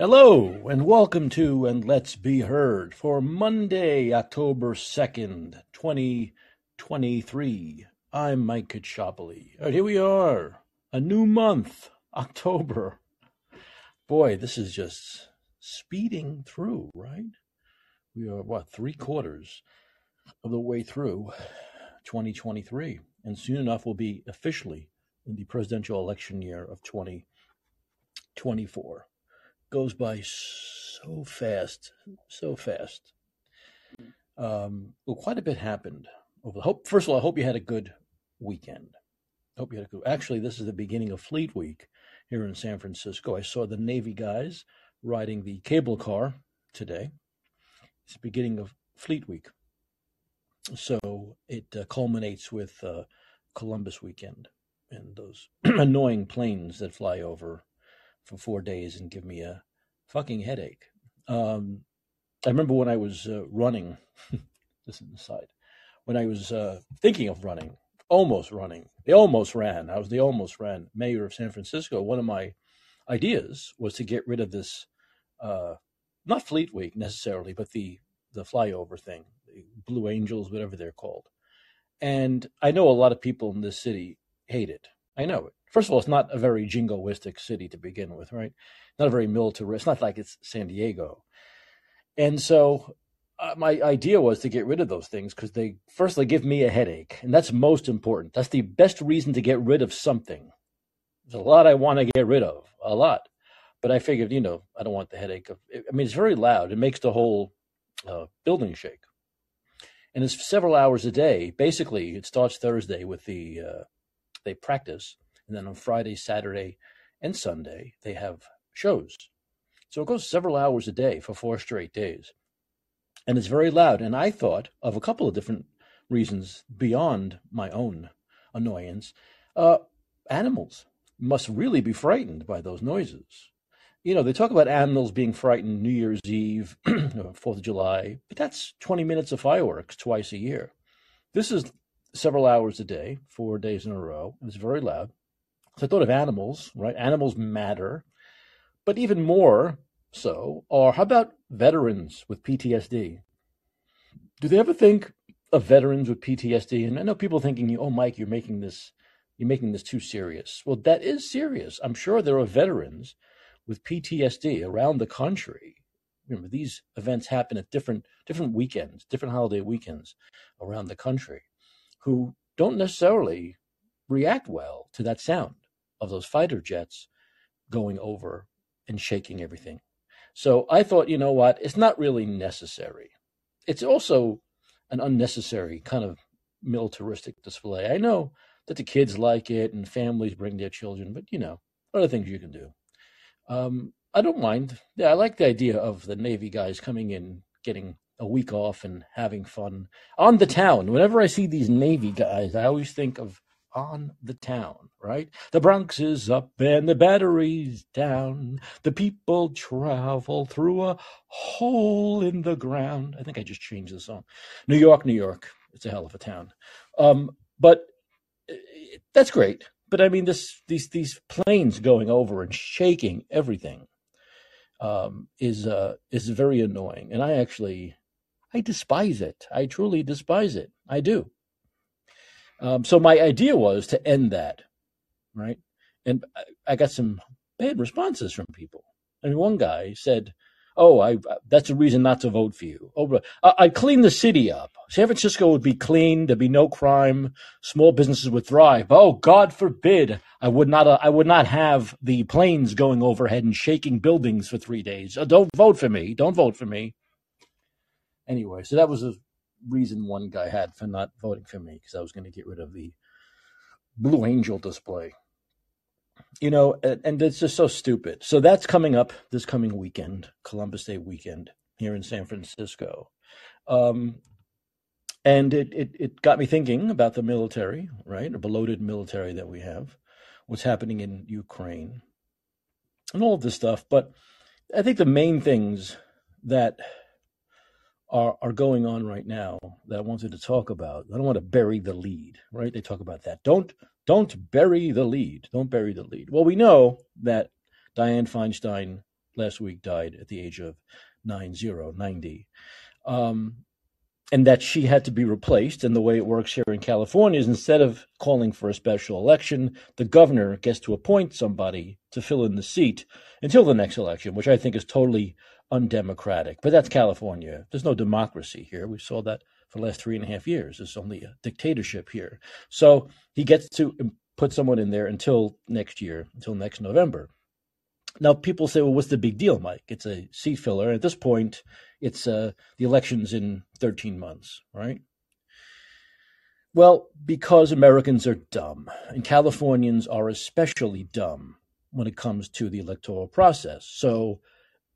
Hello, and welcome to And Let's Be Heard for Monday, October 2nd, 2023. I'm Mike Caccioppoli. All right, here we are. A new month, October. Boy, this is just speeding through, right? We are, what, three quarters of the way through 2023. And soon enough, we'll be officially in the presidential election year of 2024 goes by so fast, so fast. Um, well, quite a bit happened. Over hope, first of all, I hope you had a good weekend. Hope you had a good. Actually, this is the beginning of Fleet Week here in San Francisco. I saw the Navy guys riding the cable car today. It's the beginning of Fleet Week, so it uh, culminates with uh, Columbus weekend and those annoying planes that fly over for four days and give me a fucking headache. Um, I remember when I was uh, running, this is the side, when I was uh, thinking of running, almost running, they almost ran. I was the almost ran mayor of San Francisco. One of my ideas was to get rid of this, uh, not Fleet Week necessarily, but the the flyover thing, the Blue Angels, whatever they're called. And I know a lot of people in this city hate it. I know it. First of all, it's not a very jingoistic city to begin with, right? Not a very militarist. Not like it's San Diego. And so uh, my idea was to get rid of those things because they first they give me a headache, and that's most important. That's the best reason to get rid of something. There's a lot I want to get rid of, a lot, but I figured, you know, I don't want the headache of. I mean, it's very loud. It makes the whole uh, building shake, and it's several hours a day. Basically, it starts Thursday with the uh, they practice and then on Friday, Saturday, and Sunday, they have shows. So it goes several hours a day for four straight days. And it's very loud. And I thought of a couple of different reasons beyond my own annoyance. Uh, animals must really be frightened by those noises. You know, they talk about animals being frightened New Year's Eve, Fourth of July, but that's 20 minutes of fireworks twice a year. This is several hours a day, four days in a row. It's very loud. So I thought of animals, right? Animals matter. But even more so are how about veterans with PTSD? Do they ever think of veterans with PTSD? And I know people thinking, oh, Mike, you're making this you're making this too serious. Well, that is serious. I'm sure there are veterans with PTSD around the country. Remember, these events happen at different different weekends, different holiday weekends around the country, who don't necessarily react well to that sound of those fighter jets going over and shaking everything. So I thought, you know what? It's not really necessary. It's also an unnecessary kind of militaristic display. I know that the kids like it and families bring their children, but you know, other things you can do. Um, I don't mind. Yeah, I like the idea of the Navy guys coming in, getting a week off and having fun on the town. Whenever I see these Navy guys, I always think of on the town, right? The Bronx is up and the battery's down. The people travel through a hole in the ground. I think I just changed the song. New York, New York. It's a hell of a town. Um, but eh, that's great. But I mean, this these these planes going over and shaking everything um, is uh, is very annoying, and I actually I despise it. I truly despise it. I do. Um, so my idea was to end that, right? And I got some bad responses from people. I mean, one guy said, "Oh, I that's a reason not to vote for you." Oh, I'd clean the city up. San Francisco would be clean. There'd be no crime. Small businesses would thrive. Oh, God forbid I would not. Uh, I would not have the planes going overhead and shaking buildings for three days. Uh, don't vote for me. Don't vote for me. Anyway, so that was a reason one guy had for not voting for me because I was going to get rid of the Blue Angel display. You know, and, and it's just so stupid. So that's coming up this coming weekend, Columbus Day weekend here in San Francisco. Um, and it, it, it got me thinking about the military, right? A bloated military that we have, what's happening in Ukraine, and all of this stuff. But I think the main things that are are going on right now that I wanted to talk about. I don't want to bury the lead, right? They talk about that. Don't don't bury the lead. Don't bury the lead. Well, we know that Dianne Feinstein last week died at the age of 90, 90. Um, and that she had to be replaced. And the way it works here in California is instead of calling for a special election, the governor gets to appoint somebody to fill in the seat until the next election, which I think is totally undemocratic. But that's California. There's no democracy here. We saw that for the last three and a half years. There's only a dictatorship here. So he gets to put someone in there until next year, until next November. Now, people say, well, what's the big deal, Mike? It's a seat filler. At this point, it's uh, the election's in 13 months, right? Well, because Americans are dumb, and Californians are especially dumb when it comes to the electoral process. So,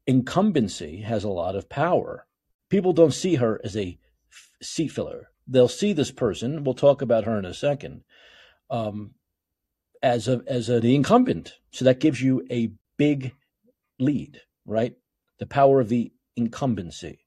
incumbency has a lot of power. People don't see her as a seat filler. They'll see this person. We'll talk about her in a second. Um, as a as a, the incumbent, so that gives you a big lead, right? The power of the incumbency.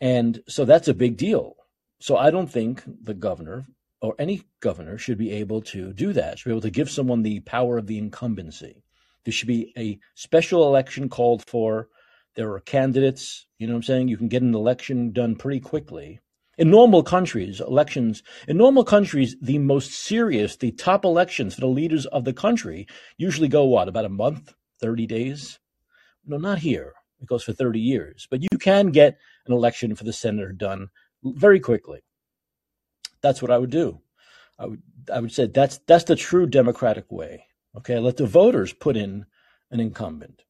And so that's a big deal. So I don't think the governor or any governor should be able to do that, should be able to give someone the power of the incumbency. There should be a special election called for. There are candidates, you know what I'm saying? You can get an election done pretty quickly. In normal countries, elections, in normal countries, the most serious, the top elections for the leaders of the country usually go what, about a month, 30 days? No, not here. It goes for 30 years. But you can get an election for the senator done very quickly. That's what I would do. I would I would say that's that's the true democratic way. Okay, let the voters put in an incumbent,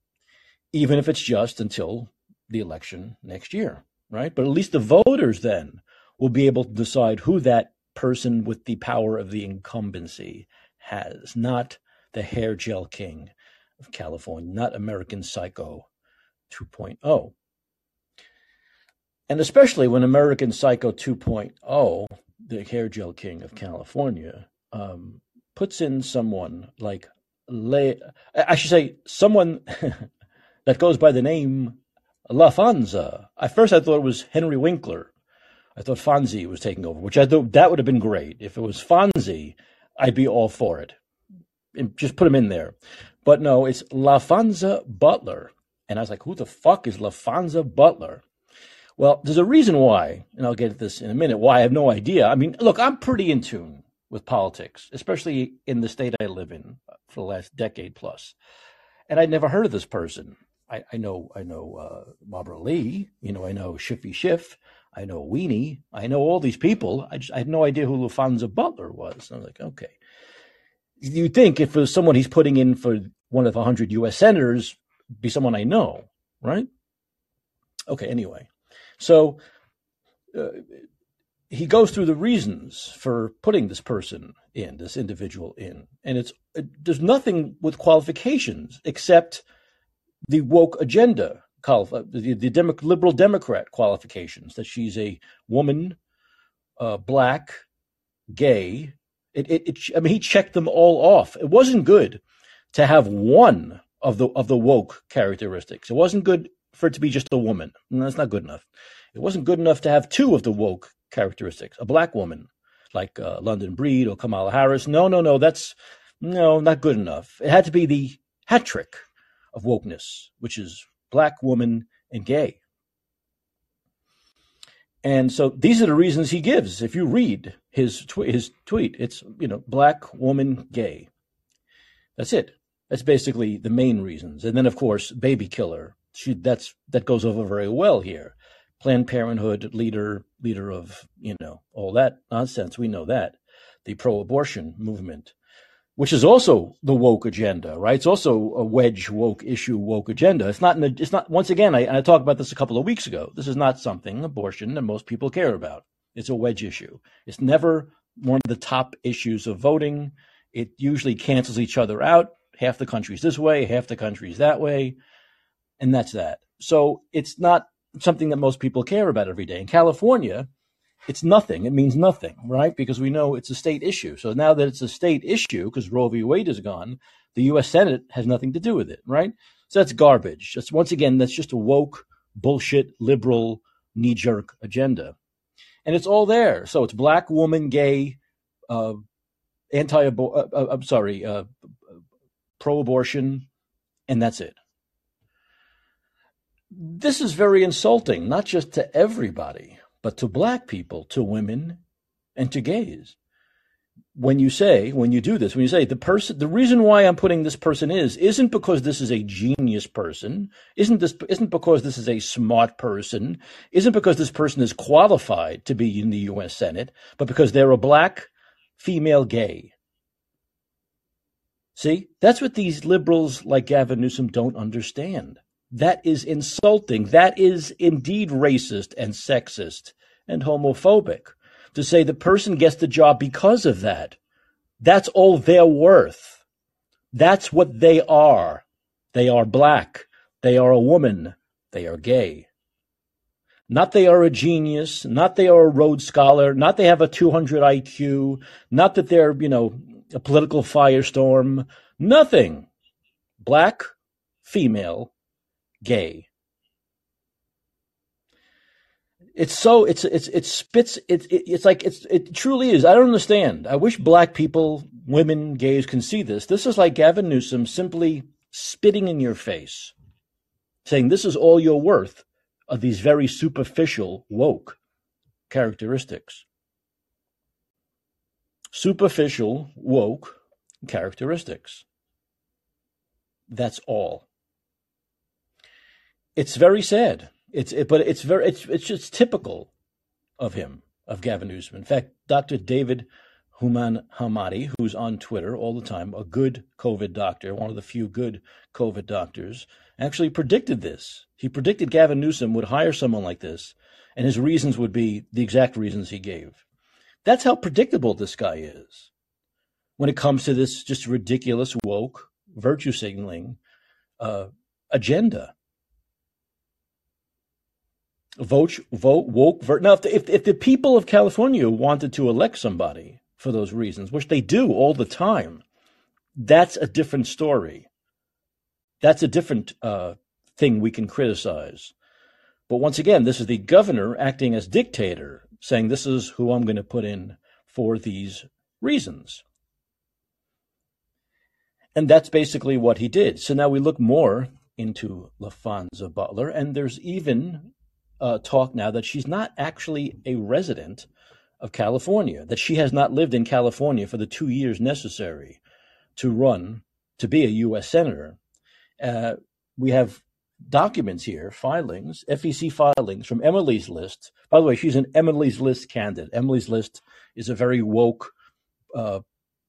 even if it's just until the election next year, right? But at least the voters then will be able to decide who that person with the power of the incumbency has, not the hair gel king of California, not American Psycho 2.0. And especially when American Psycho 2.0, the hair gel king of California, um, puts in someone like Le, I should say someone that goes by the name Laphonza. At first, I thought it was Henry Winkler. I thought Fonzie was taking over, which I thought that would have been great. If it was Fonzie, I'd be all for it. And just put him in there. But no, it's Laphonza Butler. And I was like, who the fuck is Laphonza Butler? Well, there's a reason why, and I'll get at this in a minute, why I have no idea. I mean, look, I'm pretty in tune with politics, especially in the state I live in for the last decade plus. And I'd never heard of this person. I, I know I know uh, Barbara Lee, you know, I know Shiffy Schiff, I know Weenie, I know all these people. I just I had no idea who Laphonza Butler was. And I was like, okay. You'd think if it was someone he's putting in for one of the hundred U.S. senators, be someone I know, right? Okay, anyway. So uh, he goes through the reasons for putting this person in, this individual in. And it's it, there's nothing with qualifications except the woke agenda, the, the Demo- liberal Democrat qualifications that she's a woman, uh, black, gay. It, it, it, I mean, he checked them all off. It wasn't good to have one of the of the woke characteristics. It wasn't good for it to be just a woman. No, that's not good enough. It wasn't good enough to have two of the woke characteristics. A black woman like uh, London Breed or Kamala Harris. No, no, no. That's no, not good enough. It had to be the hat trick of wokeness, which is black woman and gay. And so these are the reasons he gives. If you read his tw- his tweet, it's you know black woman gay. That's it. That's basically the main reasons. And then, of course, baby killer. She, that's that goes over very well here. Planned Parenthood leader, leader of you know all that nonsense. We know that the pro-abortion movement, which is also the woke agenda, right? It's also a wedge woke issue, woke agenda. It's not. The, it's not. Once again, I, I talked about this a couple of weeks ago. This is not something abortion that most people care about. It's a wedge issue. It's never one of the top issues of voting. It usually cancels each other out half the country's this way, half the country's that way, and that's that. So it's not something that most people care about every day. In California, it's nothing. It means nothing, right? Because we know it's a state issue. So now that it's a state issue, because Roe v. Wade is gone, the U.S. Senate has nothing to do with it, right? So that's garbage. That's once again, that's just a woke, bullshit, liberal, knee jerk agenda. And it's all there. So it's black, woman, gay, uh, anti, uh, uh, I'm sorry, uh, pro abortion, and that's it. This is very insulting, not just to everybody, but to black people, to women, and to gays. When you say, when you do this, when you say the person, the reason why I'm putting this person is, isn't because this is a genius person, isn't this, isn't because this is a smart person, isn't because this person is qualified to be in the U.S. Senate, but because they're a black female gay. See, that's what these liberals like Gavin Newsom don't understand. That is insulting. That is indeed racist and sexist and homophobic to say the person gets the job because of that. That's all they're worth. That's what they are. They are black. They are a woman. They are gay. Not they are a genius, not they are a Rhodes Scholar, not they have a 200 IQ, not that they're, you know, a political firestorm, nothing. Black, female, gay. It's so it's it's it spits it, it it's like it's it truly is. I don't understand. I wish black people, women, gays can see this. This is like Gavin Newsom simply spitting in your face, saying this is all you're worth of these very superficial woke characteristics. Superficial woke characteristics. That's all. It's very sad. It's it, but it's very it's it's just typical of him of Gavin Newsom. In fact, Dr. David Houman Hemmati, who's on Twitter all the time, a good COVID doctor, one of the few good COVID doctors, actually predicted this. He predicted Gavin Newsom would hire someone like this, and his reasons would be the exact reasons he gave. That's how predictable this guy is when it comes to this just ridiculous woke virtue signaling uh, agenda vote, vote woke. Vote. Now, if the, if, if the people of California wanted to elect somebody for those reasons, which they do all the time, that's a different story. That's a different uh, thing we can criticize. But once again, this is the governor acting as dictator, saying this is who I'm going to put in for these reasons. And that's basically what he did. So now we look more into Laphonza Butler, and there's even uh, talk now that she's not actually a resident of California, that she has not lived in California for the two years necessary to run to be a U.S. senator. Uh, we have documents here, filings, FEC filings from Emily's List. By the way, she's an Emily's List candidate. Emily's List is a very woke, uh,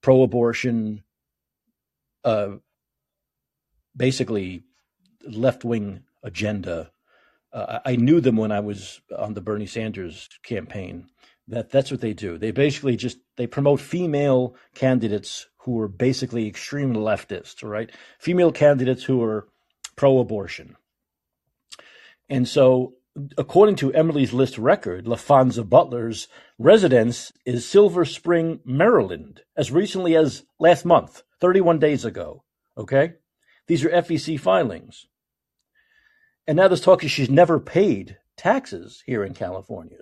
pro-abortion, uh, basically left-wing agenda uh, I knew them when I was on the Bernie Sanders campaign. That that's what they do. They basically just they promote female candidates who are basically extreme leftists, right? Female candidates who are pro-abortion. And so, according to Emily's List record, Laphonza Butler's residence is Silver Spring, Maryland, as recently as last month, 31 days ago. Okay? These are FEC filings. And now there's talk that she's never paid taxes here in California.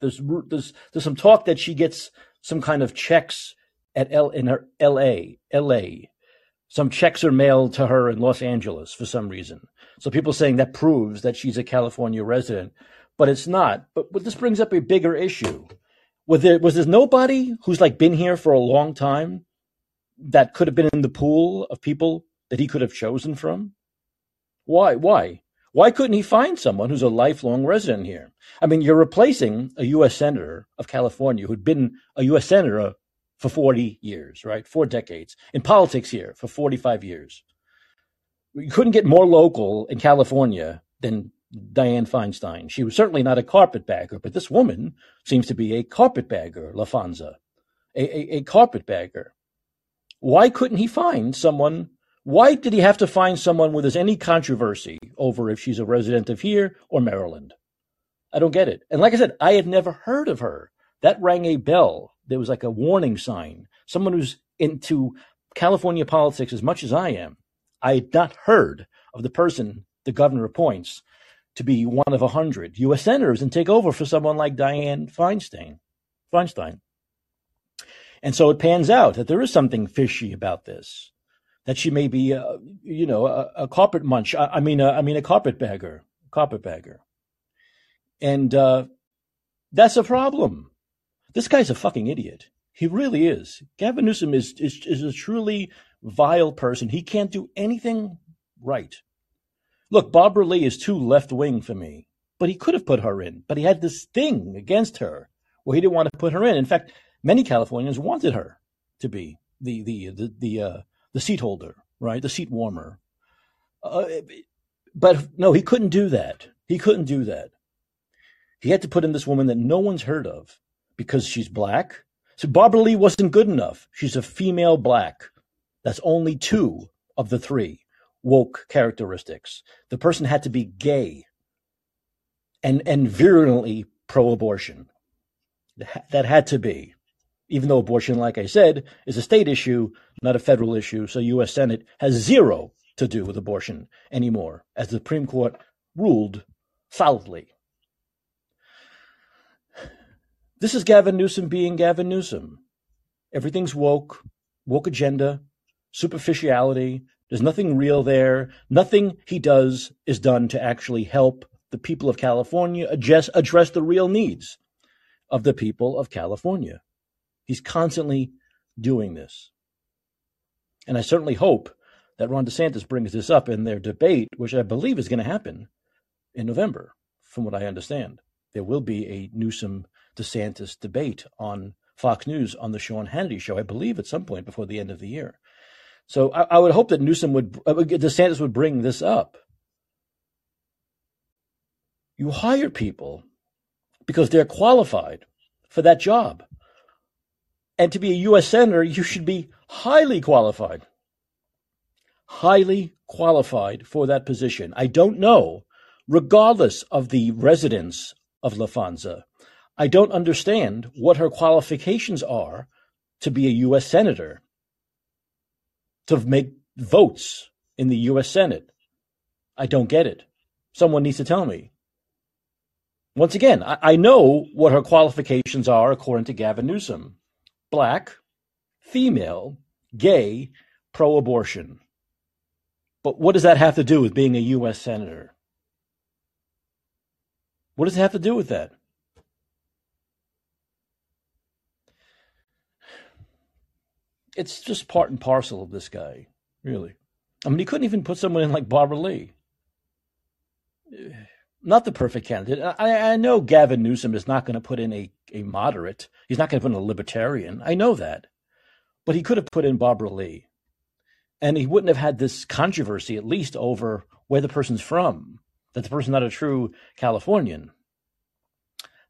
There's there's there's some talk that she gets some kind of checks at L in her L.A. L.A. Some checks are mailed to her in Los Angeles for some reason. So people saying that proves that she's a California resident, but it's not. But, but this brings up a bigger issue. Was there was there nobody who's like been here for a long time that could have been in the pool of people that he could have chosen from? Why? Why? Why couldn't he find someone who's a lifelong resident here? I mean, you're replacing a U.S. Senator of California who'd been a U.S. Senator for 40 years, right? Four decades. In politics here for 45 years. You couldn't get more local in California than Dianne Feinstein. She was certainly not a carpetbagger, but this woman seems to be a carpetbagger, Laphonza, a, a, a carpetbagger. Why couldn't he find someone why did he have to find someone where there's any controversy over if she's a resident of here or Maryland? I don't get it. And like I said, I had never heard of her. That rang a bell. There was like a warning sign. Someone who's into California politics as much as I am. I had not heard of the person the governor appoints to be one of a hundred U.S. senators and take over for someone like Dianne Feinstein. Feinstein. And so it pans out that there is something fishy about this that she may be, uh, you know, a, a, carpet munch. I, I mean, uh, I mean, a carpetbagger, carpetbagger. And uh, that's a problem. This guy's a fucking idiot. He really is. Gavin Newsom is, is, is a truly vile person. He can't do anything right. Look, Barbara Lee is too left wing for me, but he could have put her in. But he had this thing against her where he didn't want to put her in. In fact, many Californians wanted her to be the the the the, uh, the seat holder, right? The seat warmer. Uh, but no, he couldn't do that. He couldn't do that. He had to put in this woman that no one's heard of because she's black. So Barbara Lee wasn't good enough. She's a female black. That's only two of the three woke characteristics. The person had to be gay and and virulently pro-abortion. That had to be, even though abortion, like I said, is a state issue, not a federal issue. So U.S. Senate has zero to do with abortion anymore, as the Supreme Court ruled solidly. This is Gavin Newsom being Gavin Newsom. Everything's woke, woke agenda, superficiality. There's nothing real there. Nothing he does is done to actually help the people of California address, address the real needs of the people of California. He's constantly doing this. And I certainly hope that Ron DeSantis brings this up in their debate, which I believe is going to happen in November, from what I understand. There will be a Newsom DeSantis debate on Fox News on the Sean Hannity show, I believe, at some point before the end of the year. So I, I would hope that Newsom would, uh, DeSantis would bring this up. You hire people because they're qualified for that job. And to be a U.S. Senator, you should be highly qualified. Highly qualified for that position. I don't know, regardless of the residence of Laphonza, I don't understand what her qualifications are to be a U.S. Senator, to make votes in the U.S. Senate. I don't get it. Someone needs to tell me. Once again, I, I know what her qualifications are according to Gavin Newsom black, female, gay, pro abortion. But what does that have to do with being a U.S. Senator? What does it have to do with that? It's just part and parcel of this guy, really. I mean, he couldn't even put someone in like Barbara Lee not the perfect candidate. I, I know Gavin Newsom is not going to put in a, a moderate. He's not going to put in a libertarian. I know that. But he could have put in Barbara Lee. And he wouldn't have had this controversy, at least over where the person's from, that the person's not a true Californian,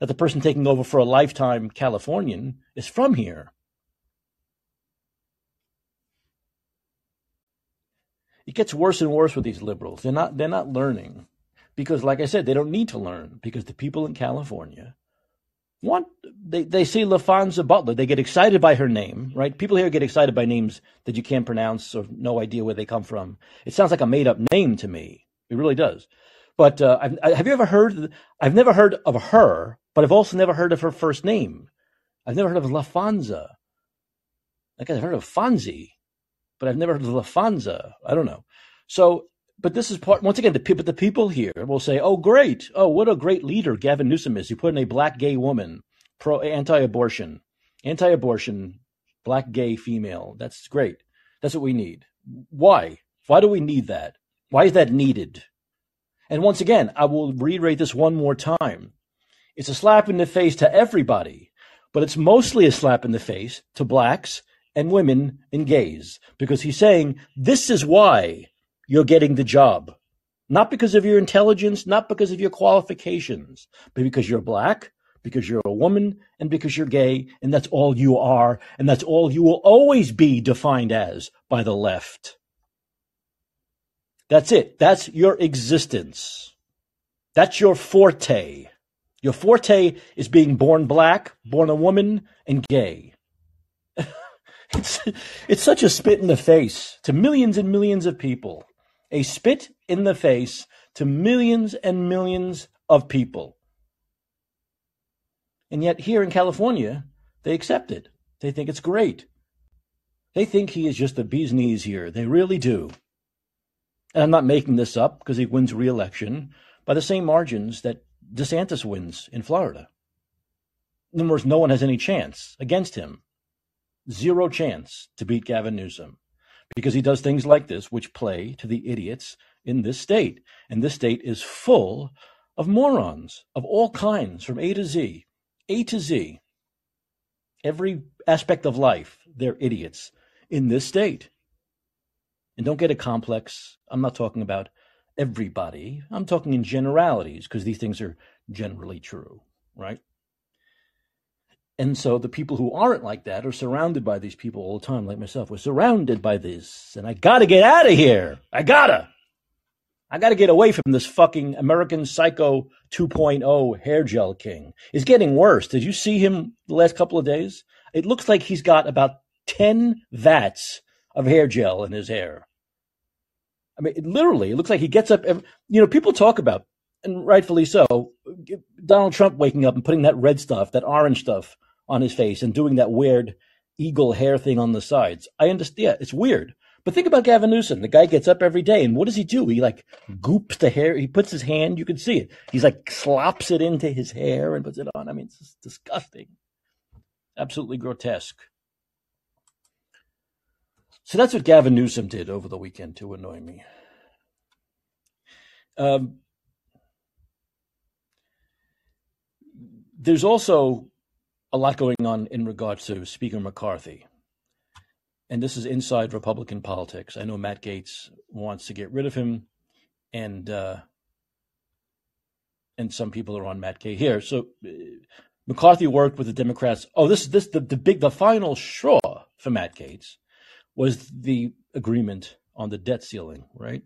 that the person taking over for a lifetime Californian is from here. It gets worse and worse with these liberals. They're not they're not learning because, like I said, they don't need to learn because the people in California want they, they see Laphonza Butler. They get excited by her name, right? People here get excited by names that you can't pronounce or no idea where they come from. It sounds like a made up name to me. It really does. But uh, I've, have you ever heard? I've never heard of her, but I've also never heard of her first name. I've never heard of Laphonza. Like I've heard of Fonzie, but I've never heard of Laphonza. I don't know. So but this is part once again the people the people here will say, "Oh, great! Oh, what a great leader Gavin Newsom is. He put in a black gay woman, pro anti-abortion, anti-abortion, black gay female. That's great. That's what we need. Why? Why do we need that? Why is that needed?" And once again, I will reiterate this one more time. It's a slap in the face to everybody, but it's mostly a slap in the face to blacks and women and gays because he's saying this is why you're getting the job. Not because of your intelligence, not because of your qualifications, but because you're black, because you're a woman, and because you're gay, and that's all you are, and that's all you will always be defined as by the left. That's it. That's your existence. That's your forte. Your forte is being born black, born a woman, and gay. it's, it's such a spit in the face to millions and millions of people a spit in the face to millions and millions of people. And yet, here in California, they accept it. They think it's great. They think he is just the bee's knees here. They really do. And I'm not making this up because he wins re election, by the same margins that DeSantis wins in Florida. In other words, no one has any chance against him. Zero chance to beat Gavin Newsom because he does things like this, which play to the idiots in this state. And this state is full of morons of all kinds, from A to Z. A to Z. Every aspect of life, they're idiots in this state. And don't get a complex. I'm not talking about everybody. I'm talking in generalities because these things are generally true, right? And so the people who aren't like that are surrounded by these people all the time, like myself. We're surrounded by this, and I gotta get out of here. I gotta. I gotta get away from this fucking American Psycho 2.0 hair gel king. It's getting worse. Did you see him the last couple of days? It looks like he's got about 10 vats of hair gel in his hair. I mean, it literally, it looks like he gets up. Every, you know, people talk about, and rightfully so, Donald Trump waking up and putting that red stuff, that orange stuff on his face and doing that weird eagle hair thing on the sides. I understand. Yeah, it's weird. But think about Gavin Newsom. The guy gets up every day, and what does he do? He like goops the hair. He puts his hand. You can see it. He's like slops it into his hair and puts it on. I mean, it's disgusting, absolutely grotesque. So that's what Gavin Newsom did over the weekend to annoy me. Um, there's also a lot going on in regards to Speaker McCarthy. And this is inside Republican politics. I know Matt Gaetz wants to get rid of him, and uh, and some people are on Matt Gaetz here. So uh, McCarthy worked with the Democrats. Oh, this this the, the big the final straw for Matt Gaetz was the agreement on the debt ceiling, right?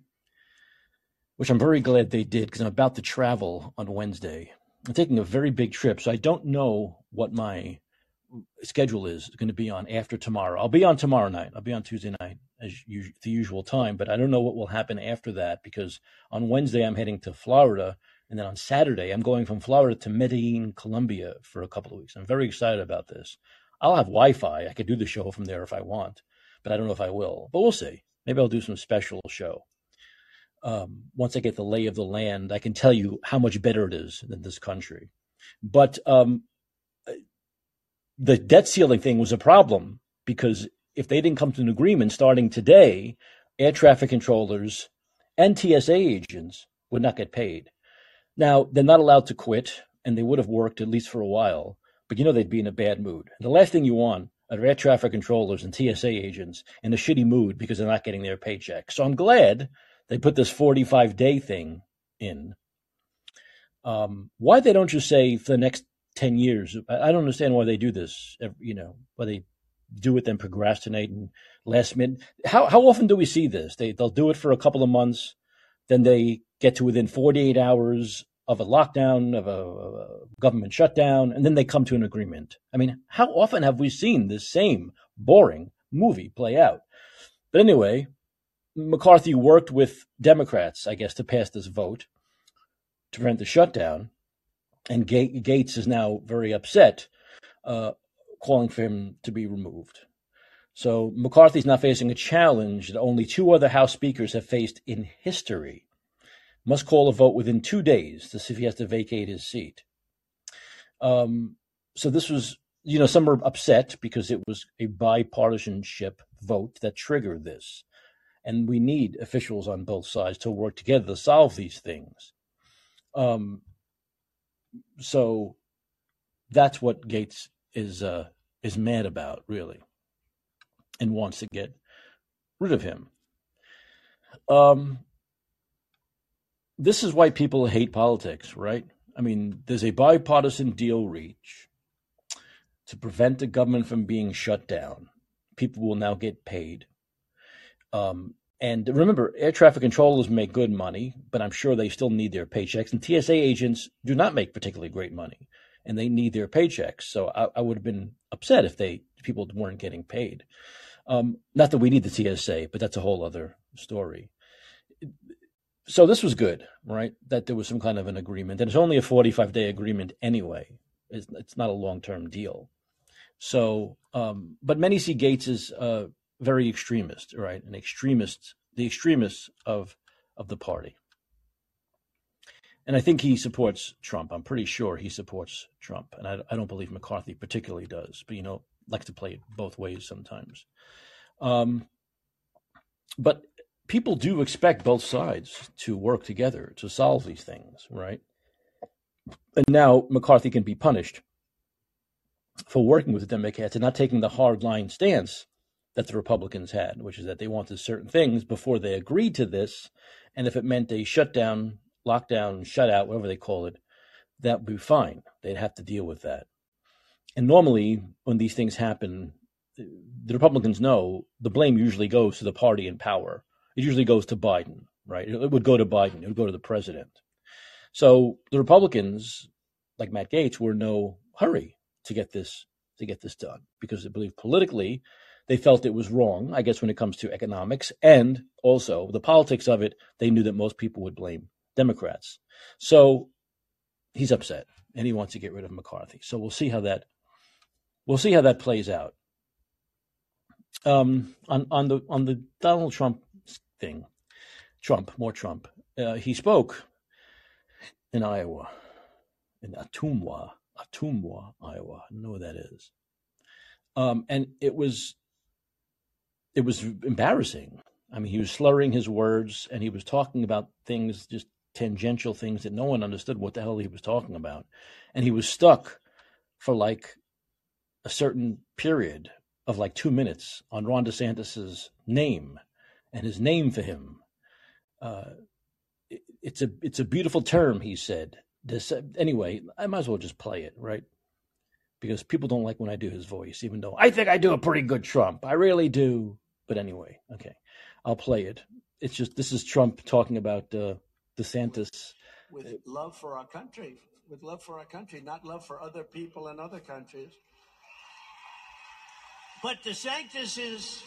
Which I'm very glad they did because I'm about to travel on Wednesday. I'm taking a very big trip, so I don't know what my schedule is going to be on after tomorrow. I'll be on tomorrow night. I'll be on Tuesday night as us- the usual time, but I don't know what will happen after that because on Wednesday I'm heading to Florida, and then on Saturday I'm going from Florida to Medellin, Colombia for a couple of weeks. I'm very excited about this. I'll have Wi-Fi. I could do the show from there if I want, but I don't know if I will. But we'll see. Maybe I'll do some special show. Um, once I get the lay of the land, I can tell you how much better it is than this country. But um, the debt ceiling thing was a problem because if they didn't come to an agreement starting today, air traffic controllers and TSA agents would not get paid. Now, they're not allowed to quit, and they would have worked at least for a while, but you know they'd be in a bad mood. The last thing you want are air traffic controllers and TSA agents in a shitty mood because they're not getting their paycheck. So I'm glad they put this 45 day thing in. Um, why they don't just say for the next 10 years. I don't understand why they do this, you know, why they do it then procrastinate and last minute. How, how often do we see this? They, they'll do it for a couple of months, then they get to within 48 hours of a lockdown, of a, of a government shutdown, and then they come to an agreement. I mean, how often have we seen this same boring movie play out? But anyway, McCarthy worked with Democrats, I guess, to pass this vote to prevent the shutdown and Gaetz is now very upset, uh, calling for him to be removed. So McCarthy's now facing a challenge that only two other House speakers have faced in history. Must call a vote within two days to see if he has to vacate his seat. Um, so this was, you know, some are upset because it was a bipartisanship vote that triggered this. And we need officials on both sides to work together to solve these things. Um, so that's what Gaetz is uh, is mad about, really, and wants to get rid of him. Um, this is why people hate politics, right? I mean, there's a bipartisan deal reach to prevent the government from being shut down. People will now get paid. Um, and remember, air traffic controllers make good money, but I'm sure they still need their paychecks. And TSA agents do not make particularly great money, and they need their paychecks. So I, I would have been upset if they people weren't getting paid. Um, not that we need the TSA, but that's a whole other story. So this was good, right? That there was some kind of an agreement, and it's only a 45 day agreement anyway. It's, it's not a long term deal. So, um, but many see Gaetz as uh, very extremist, right? An extremist, the extremists of of the party. and I think he supports Trump. I'm pretty sure he supports Trump, and I, I don't believe McCarthy particularly does. But you know, likes to play it both ways sometimes. Um, but people do expect both sides to work together to solve these things, right? And now McCarthy can be punished for working with the Democrats and not taking the hard line stance that the Republicans had, which is that they wanted certain things before they agreed to this. And if it meant a shutdown, lockdown, shutout, whatever they call it, that would be fine. They'd have to deal with that. And normally, when these things happen, the Republicans know the blame usually goes to the party in power. It usually goes to Biden, right? It would go to Biden. It would go to the president. So the Republicans, like Matt Gaetz, were in no hurry to get this to get this done because they believe politically they felt it was wrong. I guess when it comes to economics and also the politics of it, they knew that most people would blame Democrats. So he's upset and he wants to get rid of McCarthy. So we'll see how that we'll see how that plays out. Um, on on the on the Donald Trump thing, Trump more Trump. Uh, he spoke in Iowa, in Ottumwa, Ottumwa, Iowa. I know what that is. Um, and it was it was embarrassing. I mean, he was slurring his words and he was talking about things, just tangential things that no one understood what the hell he was talking about. And he was stuck for like a certain period of like two minutes on Ron DeSantis's name and his name for him. Uh, it, it's a it's a beautiful term, he said. This, anyway, I might as well just play it, right? Because people don't like when I do his voice, even though I think I do a pretty good Trump. I really do. But anyway, okay, I'll play it. It's just this is Trump talking about uh, DeSantis with love for our country, with love for our country, not love for other people in other countries. But DeSantis is,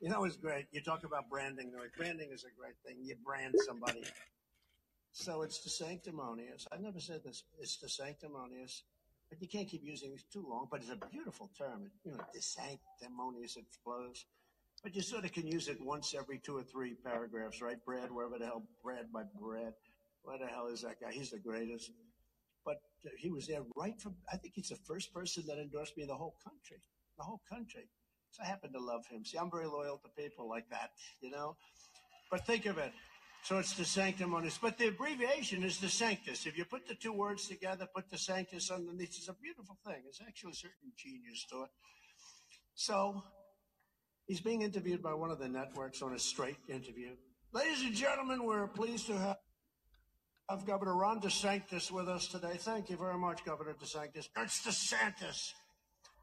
you know, is great. You talk about branding. Branding is a great thing. You brand somebody. So it's the sanctimonious. I've never said this. It's the sanctimonious. But you can't keep using it too long. But it's a beautiful term. It, you know, the sanctimonious. It flows. But you sort of can use it once every two or three paragraphs, right? Brad, wherever the hell, Brad, my Brad. What the hell is that guy? He's the greatest. But uh, he was there right from, I think he's the first person that endorsed me in the whole country, the whole country. So I happen to love him. See, I'm very loyal to people like that, you know? But think of it. So it's the sanctimonious, but the abbreviation is DeSanctus. If you put the two words together, put DeSanctus underneath, it's a beautiful thing. It's actually a certain genius to it. So he's being interviewed by one of the networks on a straight interview. Ladies and gentlemen, we're pleased to have Governor Ron DeSantis with us today. Thank you very much, Governor DeSantis. It's DeSantis.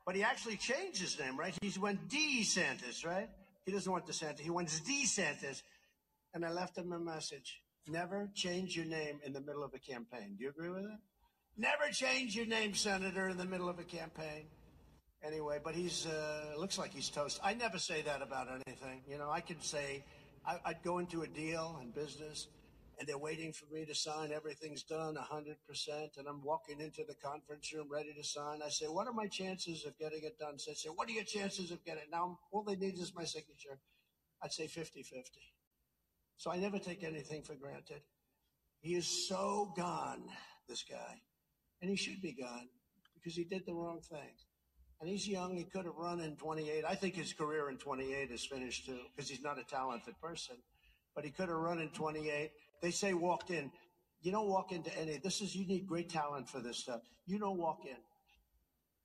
But he actually changed his name, right? He went DeSantis, right? He doesn't want DeSantis. He wants DeSantis and I left him a message. Never change your name in the middle of a campaign. Do you agree with that? Never change your name, Senator, in the middle of a campaign. Anyway, but he's uh, looks like he's toast. I never say that about anything. You know, I could say I, I'd go into a deal in business, and they're waiting for me to sign. Everything's done 100%, and I'm walking into the conference room ready to sign. I say, What are my chances of getting it done? So I say, What are your chances of getting it? Now, all they need is my signature. I'd say 50 50. So I never take anything for granted. He is so gone, this guy. And he should be gone because he did the wrong thing. And he's young. He could have run in 28. I think his career in 28 is finished too because he's not a talented person. But he could have run in 28. They say walked in. You don't walk into any. This is you need great talent for this stuff. You don't walk in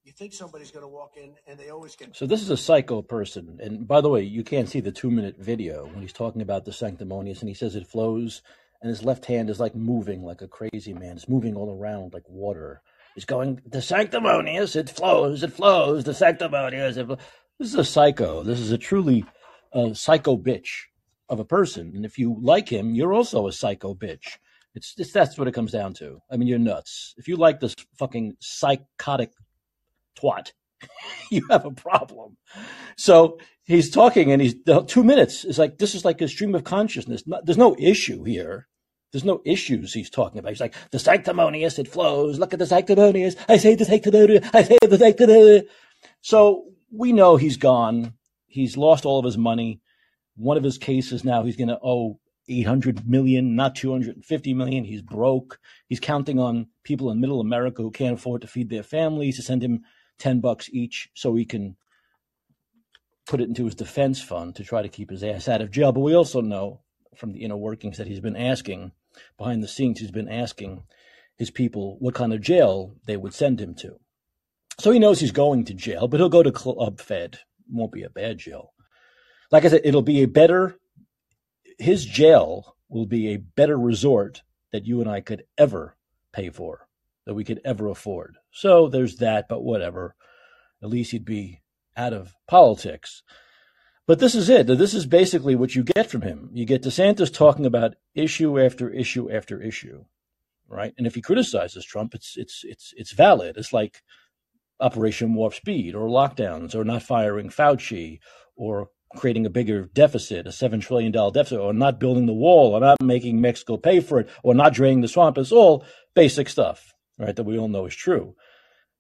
you think somebody's going to walk in and they always get so this is a psycho person and by the way you can't see the two minute video when he's talking about the sanctimonious and he says it flows and his left hand is like moving like a crazy man. It's moving all around like water. He's going the sanctimonious it flows it flows the sanctimonious it flows. this is a psycho. This is a truly uh, psycho bitch of a person and if you like him you're also a psycho bitch. It's, it's that's what it comes down to. I mean you're nuts. If you like this fucking psychotic twat. you have a problem. So he's talking and he's two minutes. It's like, this is like a stream of consciousness. There's no issue here. There's no issues he's talking about. He's like, the sanctimonious, it flows. Look at the sanctimonious. I say the sanctimonious. I say the sanctimonious. So we know he's gone. He's lost all of his money. One of his cases now, he's going to owe 800 million, not 250 million. He's broke. He's counting on people in middle America who can't afford to feed their families to send him 10 bucks each so he can put it into his defense fund to try to keep his ass out of jail. But we also know from the inner workings that he's been asking behind the scenes, he's been asking his people what kind of jail they would send him to. So he knows he's going to jail, but he'll go to Club Fed. won't be a bad jail. Like I said, it'll be a better, his jail will be a better resort that you and I could ever pay for, that we could ever afford. So there's that, but whatever. At least he'd be out of politics. But this is it. This is basically what you get from him. You get DeSantis talking about issue after issue after issue, right? And if he criticizes Trump, it's it's it's it's valid. It's like Operation Warp Speed or lockdowns or not firing Fauci or creating a bigger deficit, a seven trillion dollar deficit, or not building the wall, or not making Mexico pay for it, or not draining the swamp. It's all basic stuff, right, that we all know is true.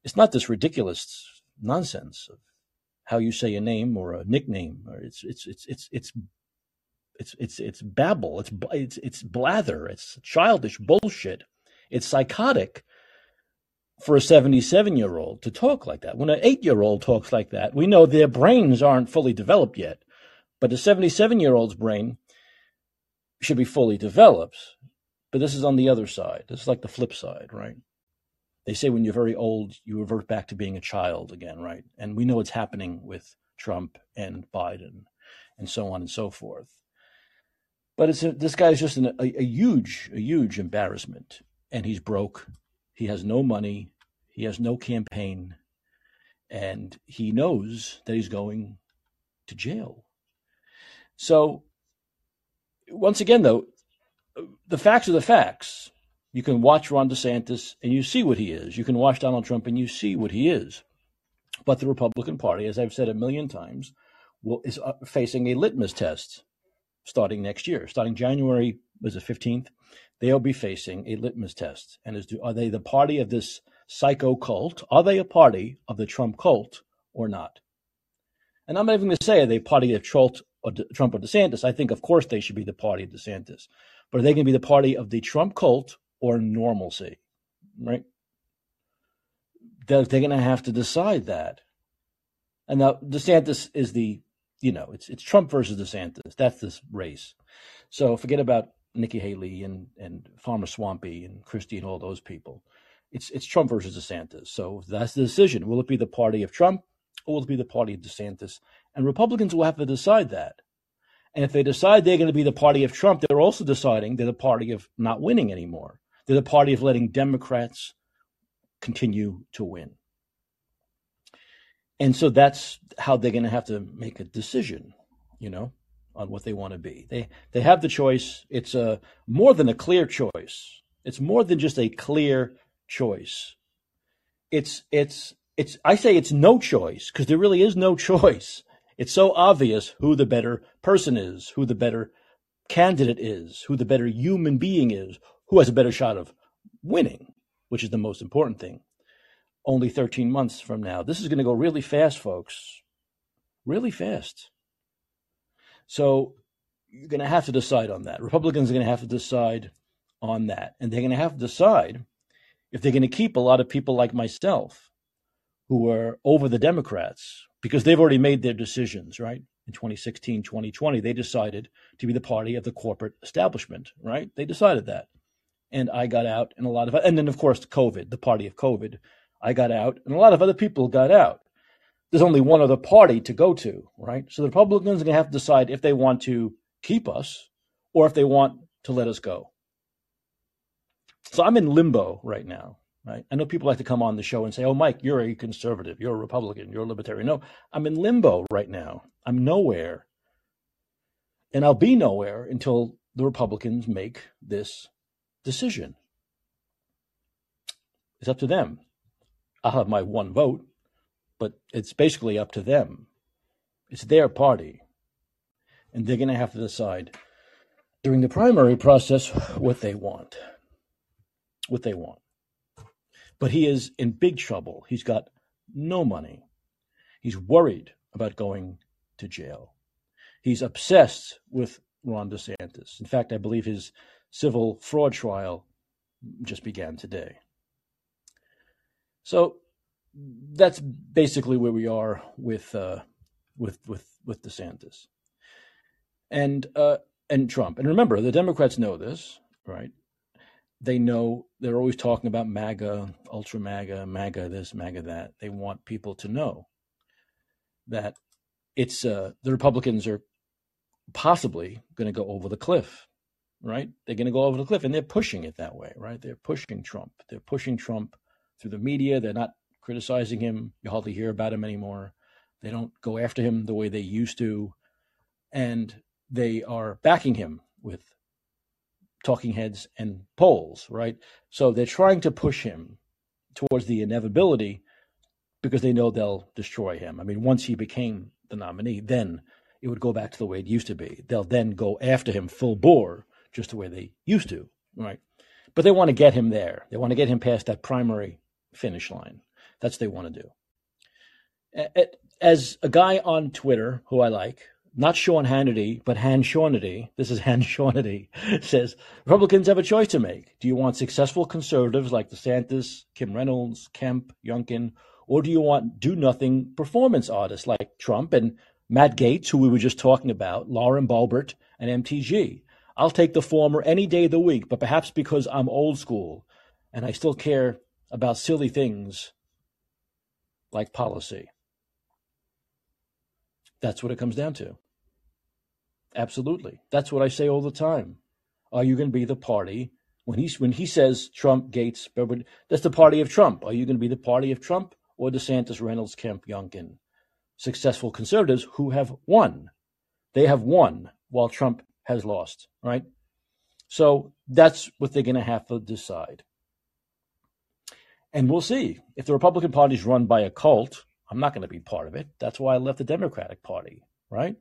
It's not this ridiculous nonsense of how you say a name or a nickname. Or it's, it's, it's, it's, it's, it's, it's, it's babble. It's, it's, it's blather. It's childish bullshit. It's psychotic for a 77 year old to talk like that. When an eight year old talks like that, we know their brains aren't fully developed yet. But a 77 year old's brain should be fully developed. But this is on the other side. This is like the flip side, right? They say when you're very old, you revert back to being a child again, right? And we know what's happening with Trump and Biden and so on and so forth. But it's a, this guy's just an, a, a huge, a huge embarrassment. And he's broke. He has no money. He has no campaign. And he knows that he's going to jail. So, once again, though, the facts are the facts. You can watch Ron DeSantis and you see what he is. You can watch Donald Trump and you see what he is. But the Republican Party, as I've said a million times, will, is uh, facing a litmus test starting next year. Starting January, was it 15th? They'll be facing a litmus test. And is, are they the party of this psycho cult? Are they a party of the Trump cult or not? And I'm not even going to say are they party of or, Trump or DeSantis. I think, of course, they should be the party of DeSantis. But are they going to be the party of the Trump cult or normalcy, right? They're, they're going to have to decide that. And now DeSantis is the, you know, it's it's Trump versus DeSantis. That's this race. So forget about Nikki Haley and and Farmer Swampy and Christie and all those people. It's it's Trump versus DeSantis. So that's the decision. Will it be the party of Trump or will it be the party of DeSantis? And Republicans will have to decide that. And if they decide they're going to be the party of Trump, they're also deciding they're the party of not winning anymore. They're the party of letting Democrats continue to win. And so that's how they're going to have to make a decision, you know, on what they want to be. They they have the choice. It's a more than a clear choice. It's more than just a clear choice. It's it's it's I say it's no choice because there really is no choice. It's so obvious who the better person is, who the better candidate is, who the better human being is, who has a better shot of winning, which is the most important thing. Only 13 months from now. This is going to go really fast, folks. Really fast. So you're going to have to decide on that. Republicans are going to have to decide on that. And they're going to have to decide if they're going to keep a lot of people like myself who are over the Democrats because they've already made their decisions, right? In 2016, 2020, they decided to be the party of the corporate establishment, right? They decided that and I got out, and a lot of, and then of course COVID, the party of COVID, I got out, and a lot of other people got out. There's only one other party to go to, right? So the Republicans are going to have to decide if they want to keep us or if they want to let us go. So I'm in limbo right now, right? I know people like to come on the show and say, "Oh, Mike, you're a conservative, you're a Republican, you're a libertarian." No, I'm in limbo right now. I'm nowhere, and I'll be nowhere until the Republicans make this decision. It's up to them. I'll have my one vote, but it's basically up to them. It's their party. And they're going to have to decide during the primary process what they want. What they want. But he is in big trouble. He's got no money. He's worried about going to jail. He's obsessed with Ron DeSantis. In fact, I believe his civil fraud trial just began today. So that's basically where we are with uh, with with with DeSantis and uh, and Trump. And remember, the Democrats know this, right? They know they're always talking about MAGA, ultra MAGA, MAGA this, MAGA that. They want people to know that it's uh, the Republicans are possibly going to go over the cliff, right? They're going to go over the cliff, and they're pushing it that way, right? They're pushing Trump. They're pushing Trump through the media. They're not criticizing him. You hardly hear about him anymore. They don't go after him the way they used to, and they are backing him with talking heads and polls, right? So they're trying to push him towards the inevitability because they know they'll destroy him. I mean, once he became the nominee, then it would go back to the way it used to be. They'll then go after him full bore, just the way they used to, right? But they want to get him there. They want to get him past that primary finish line. That's what they want to do. As a guy on Twitter who I like, not Sean Hannity, but Han Shawnity, this is Han Shawnity, says Republicans have a choice to make. Do you want successful conservatives like DeSantis, Kim Reynolds, Kemp, Youngkin, or do you want do nothing performance artists like Trump and Matt Gaetz, who we were just talking about, Lauren Boebert, and MTG? I'll take the former any day of the week, but perhaps because I'm old school and I still care about silly things like policy. That's what it comes down to. Absolutely. That's what I say all the time. Are you going to be the party when he when he says Trump, Gaetz, that's the party of Trump. Are you going to be the party of Trump or DeSantis, Reynolds, Kemp, Youngkin, successful conservatives who have won? They have won while Trump has lost, right? So that's what they're going to have to decide. And we'll see. If the Republican Party is run by a cult, I'm not going to be part of it. That's why I left the Democratic Party, right?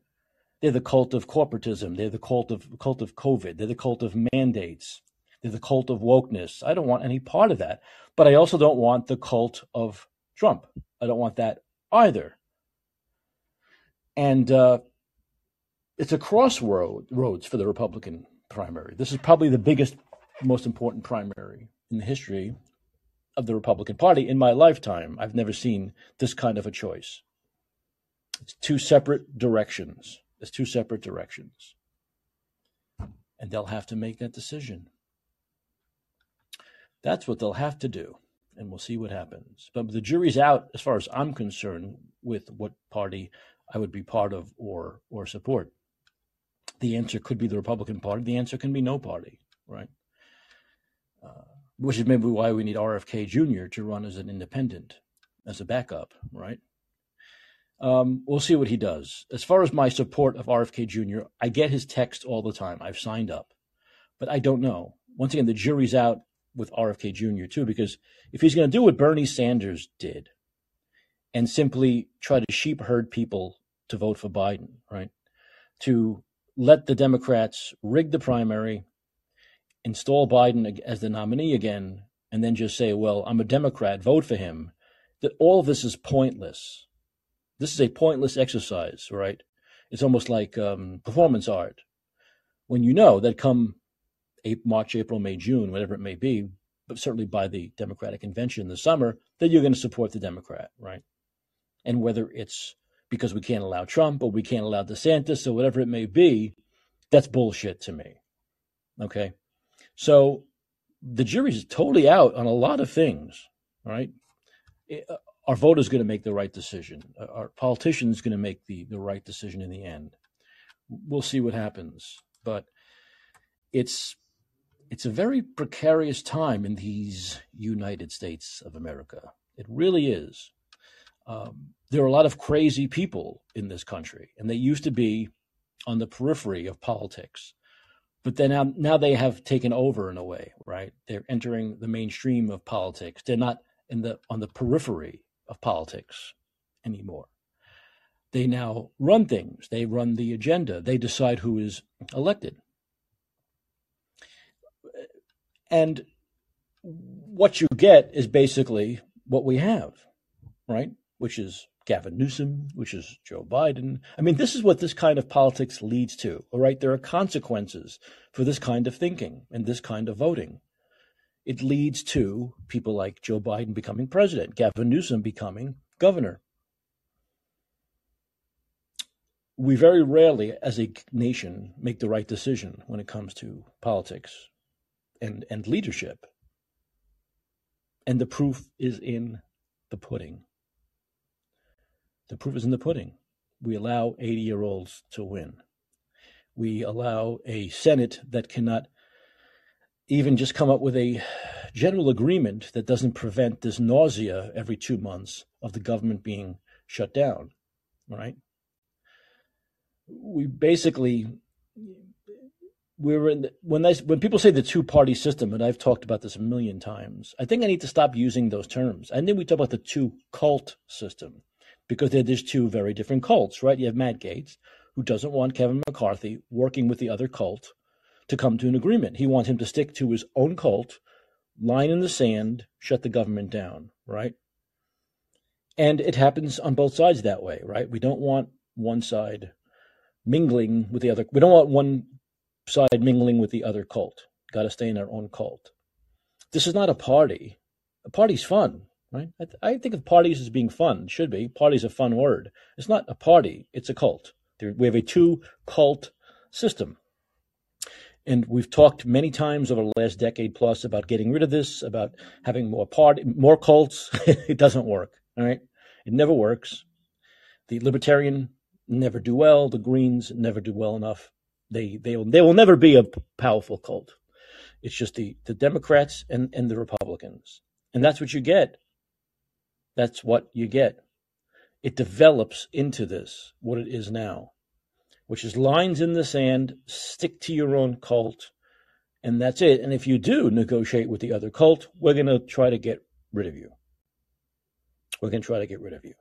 They're the cult of corporatism. They're the cult of cult of COVID. They're the cult of mandates. They're the cult of wokeness. I don't want any part of that. But I also don't want the cult of Trump. I don't want that either. And uh, it's a crossroad roads for the Republican primary. This is probably the biggest, most important primary in the history of the Republican Party in my lifetime. I've never seen this kind of a choice. It's two separate directions. It's two separate directions. And they'll have to make that decision. That's what they'll have to do. And we'll see what happens. But the jury's out, as far as I'm concerned, with what party I would be part of or or support. The answer could be the Republican Party. The answer can be no party, right? Uh, which is maybe why we need RFK Jr. to run as an independent, as a backup, right? Um, we'll see what he does. As far as my support of RFK Jr., I get his text all the time. I've signed up, but I don't know. Once again, the jury's out with RFK Jr. too, because if he's going to do what Bernie Sanders did and simply try to sheep herd people to vote for Biden, right? To let the Democrats rig the primary, install Biden as the nominee again, and then just say, well, I'm a Democrat, vote for him, that all of this is pointless. This is a pointless exercise, right? It's almost like um, performance art. When you know that come March, April, May, June, whatever it may be, but certainly by the Democratic convention in the summer, that you're going to support the Democrat, right? And whether it's because we can't allow Trump or we can't allow DeSantis or whatever it may be, that's bullshit to me. Okay. So the jury's totally out on a lot of things, right? Uh, our voters going to make the right decision. Uh, our politicians going to make the, the right decision in the end. We'll see what happens, but it's it's a very precarious time in these United States of America. It really is. Um, there are a lot of crazy people in this country, and they used to be on the periphery of politics but then now, now they have taken over in a way, right? They're entering the mainstream of politics. They're not in the on the periphery of politics anymore. They now run things. They run the agenda. They decide who is elected. And what you get is basically what we have, right? Which is Gavin Newsom, which is Joe Biden. I mean, this is what this kind of politics leads to. All right, there are consequences for this kind of thinking and this kind of voting. It leads to people like Joe Biden becoming president, Gavin Newsom becoming governor. We very rarely, as a nation, make the right decision when it comes to politics and, and leadership. And the proof is in the pudding. The proof is in the pudding. We allow 80 year olds to win. We allow a Senate that cannot even just come up with a general agreement that doesn't prevent this nausea every two months of the government being shut down. Right? We basically we're in the, when when people say the two party system, and I've talked about this a million times. I think I need to stop using those terms. And then we talk about the two cult system because they're just two very different cults, right? You have Matt Gaetz, who doesn't want Kevin McCarthy working with the other cult to come to an agreement. He wants him to stick to his own cult, line in the sand, shut the government down, right? And it happens on both sides that way, right? We don't want one side mingling with the other. We don't want one side mingling with the other cult. Got to stay in our own cult. This is not a party. A party's fun right? I, I, think of parties as being fun. It Should be. Party's a fun word. It's not a party. It's a cult. There, we have a two cult system. And we've talked many times over the last decade plus about getting rid of this, about having more party, more cults. it doesn't work. All right. It never works. The libertarian never do well. The Greens never do well enough. They they will they will never be a powerful cult. It's just the the Democrats and and the Republicans, and that's what you get that's what you get. It develops into this, what it is now, which is lines in the sand, stick to your own cult, and that's it. And if you do negotiate with the other cult, we're going to try to get rid of you. We're going to try to get rid of you.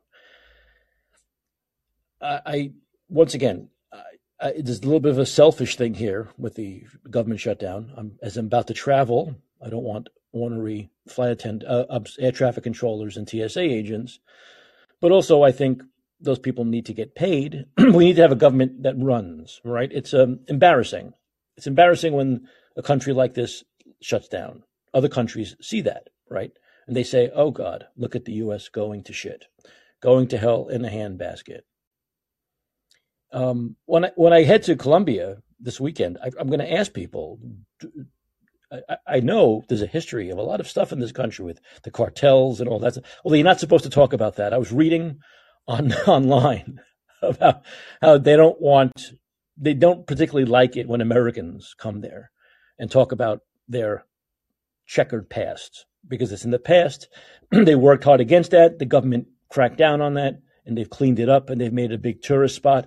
I, I once again, I, I, there's a little bit of a selfish thing here with the government shutdown. I'm, as I'm about to travel, I don't want ornery flight attend uh, air traffic controllers and TSA agents. But also, I think those people need to get paid. we need to have a government that runs, right? It's um, embarrassing. It's embarrassing when a country like this shuts down. Other countries see that, right? And they say, oh God, look at the US going to shit, going to hell in a handbasket. Um, when I, when I head to Colombia this weekend, I, I'm going to ask people, I, I, know there's a history of a lot of stuff in this country with the cartels and all that. Well, you're not supposed to talk about that. I was reading on online about how they don't want, they don't particularly like it when Americans come there and talk about their checkered past because it's in the past. they worked hard against that. The government cracked down on that and they've cleaned it up and they've made it a big tourist spot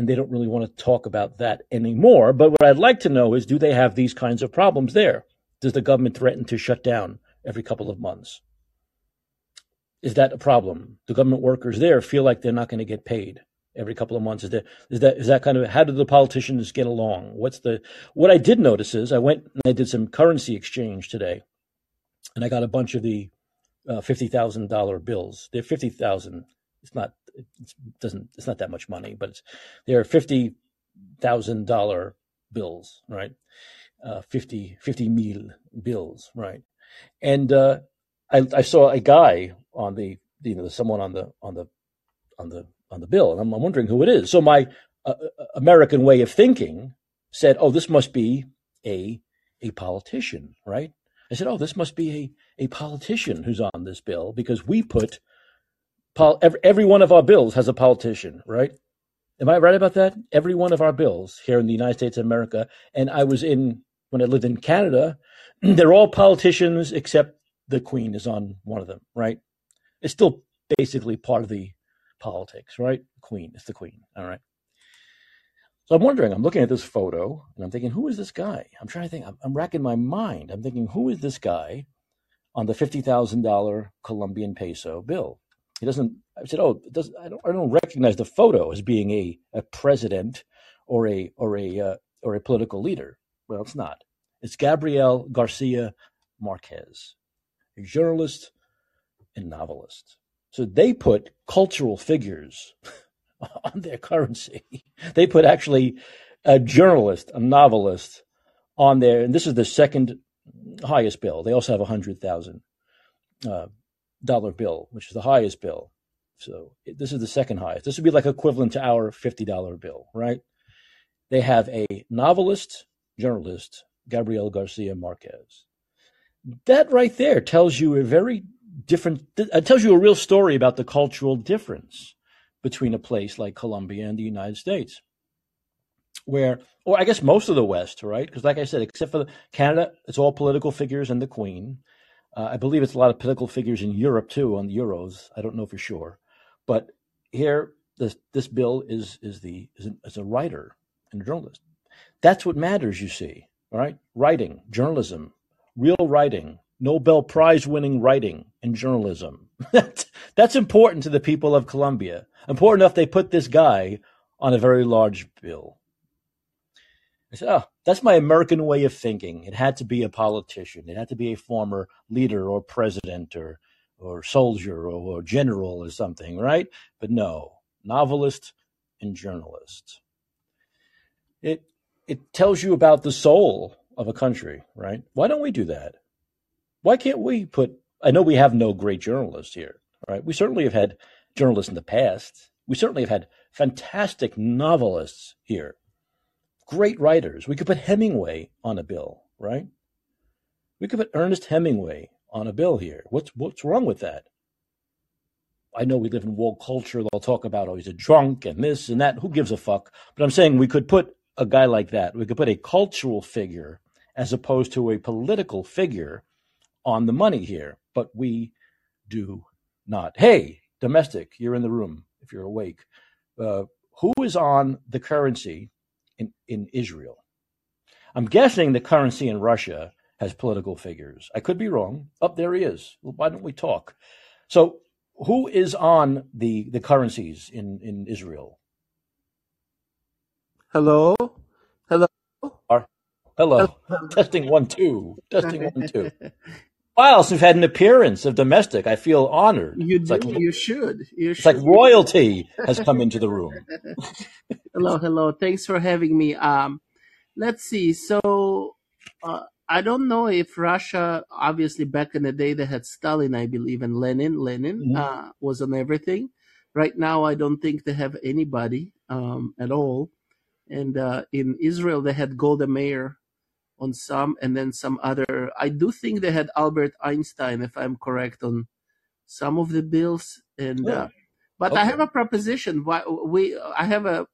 and they don't really want to talk about that anymore. But what I'd like to know is do they have these kinds of problems there? Does the government threaten to shut down every couple of months? Is that a problem? Do government workers there feel like they're not going to get paid every couple of months? Is that is that is that kind of how do the politicians get along? What's the what I did notice is I went and I did some currency exchange today, and I got a bunch of the uh, fifty thousand dollar bills. They're fifty thousand. It's not it doesn't it's not that much money, but it's they're fifty thousand dollar bills, right? Uh, 50, 50 mil bills, right? And uh, I, I saw a guy on the you know someone on the on the on the on the bill, and I'm, I'm wondering who it is. So my uh, uh American way of thinking said, "Oh, this must be a a politician, right?" I said, "Oh, this must be a a politician who's on this bill because we put Pol- every, every one of our bills has a politician, right? Am I right about that? Every one of our bills here in the United States of America, and I was in when I lived in Canada, they're all politicians except the Queen is on one of them, right? It's still basically part of the politics, right? Queen, it's the Queen, all right. So I'm wondering, I'm looking at this photo and I'm thinking, who is this guy? I'm trying to think, I'm, I'm racking my mind. I'm thinking, who is this guy on the $50,000 Colombian peso bill? He doesn't. I said, "Oh, does, I don't. I don't recognize the photo as being a, a president or a or a uh, or a political leader." Well, it's not. It's Gabriel Garcia Marquez, a journalist and novelist. So they put cultural figures on their currency. They put actually a journalist, a novelist on there, and this is the second highest bill. They also have a hundred thousand uh, dollar bill, which is the highest bill. So this is the second highest. This would be like equivalent to our fifty dollar bill, right? They have a novelist, journalist, Gabriel Garcia Marquez. That right there tells you a very different. It uh, tells you a real story about the cultural difference between a place like Colombia and the United States, where, or I guess most of the West, right? Because, like I said, except for Canada, it's all political figures and the Queen. Uh, I believe it's a lot of political figures in Europe too, on the Euros. I don't know for sure, but here, this this bill is is the is a, is a writer and a journalist. That's what matters, you see. All right, writing, journalism, real writing, Nobel Prize winning writing and journalism. That's important to the people of Colombia. Important enough they put this guy on a very large bill. I said, oh, that's my American way of thinking. It had to be a politician. It had to be a former leader or president or, or soldier or, or general or something, right? But no, novelist and journalist. It, it tells you about the soul of a country, right? Why don't we do that? Why can't we put? I know we have no great journalists here, right? We certainly have had journalists in the past. We certainly have had fantastic novelists here, great writers. We could put Hemingway on a bill, right? We could put Ernest Hemingway on a bill here. What's what's wrong with that? I know we live in woke culture. They'll talk about oh he's a drunk and this and that. Who gives a fuck? But I'm saying we could put a guy like that. We could put a cultural figure as opposed to a political figure on the money here, but we do not. Hey, domestic, you're in the room if you're awake. Uh, who is on the currency in, in Israel? I'm guessing the currency in Russia has political figures. I could be wrong. Up oh, there he is. Well, why don't we talk? So, who is on the the currencies in in Israel? Hello, hello. Are, hello. hello. Testing one two. Testing one two. while since we've had an appearance of domestic. I feel honored. You do. Like, you should. You it's should. like royalty has come into the room. hello, hello. Thanks for having me. Um, let's see. So, uh, I don't know if Russia, obviously back in the day, they had Stalin, I believe, and Lenin. Lenin mm-hmm. uh, was on everything. Right now, I don't think they have anybody um, at all. And uh, in Israel, they had Golda Meir, on some, and then some other. I do think they had Albert Einstein, if I'm correct, on some of the bills. And uh, but okay. I have a proposition. Why we? I have a.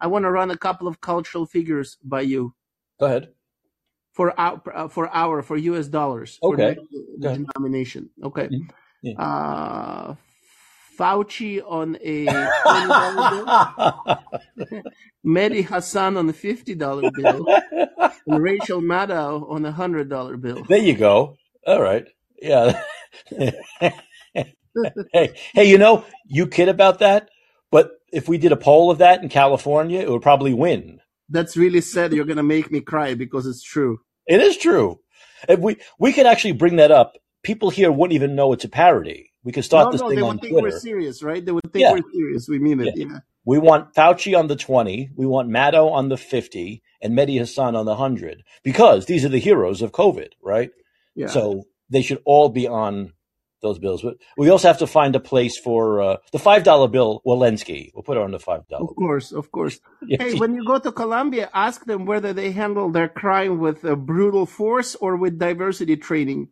I want to run a couple of cultural figures by you. Go ahead. For our for our for U.S. dollars. Okay. the denomination. Okay. Mm-hmm. Yeah. Uh, Fauci on a bill, Mehdi Hasan on a fifty dollar bill, and Rachel Maddow on a hundred dollar bill. There you go. All right. Yeah. hey, hey, you know, you kid about that, but if we did a poll of that in California, it would probably win. That's really sad. You're gonna make me cry because it's true. It is true. If we we could actually bring that up. People here wouldn't even know it's a parody. We could start no, this no, thing on Twitter. They would think we're serious, right? They would think yeah. we're serious. We mean it. Yeah. yeah. We want Fauci on the 20. We want Maddow on the 50 and Mehdi Hasan on the 100 because these are the heroes of COVID, right? Yeah. So they should all be on those bills. But we also have to find a place for uh, the $5 bill, Walensky. We'll put her on the $5. Of course, of course. Hey, when you go to Colombia, ask them whether they handle their crime with a brutal force or with diversity training.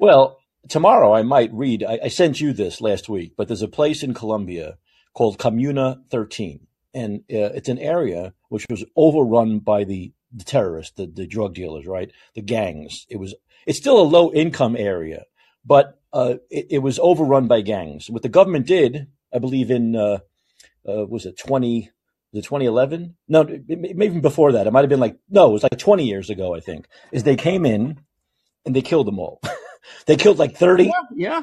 Well, tomorrow I might read. I, I, sent you this last week, but there's a place in Colombia called Comuna 13, and uh, it's an area which was overrun by the, the terrorists, the, the drug dealers, right, the gangs. It was. It's still a low income area, but uh, it, it, was overrun by gangs. What the government did, I believe, in uh, uh was it 20. The 2011? No, maybe even before that. It might have been like no, it was like 20 years ago. I think is they came in and they killed them all. They killed like 30. Yeah, yeah.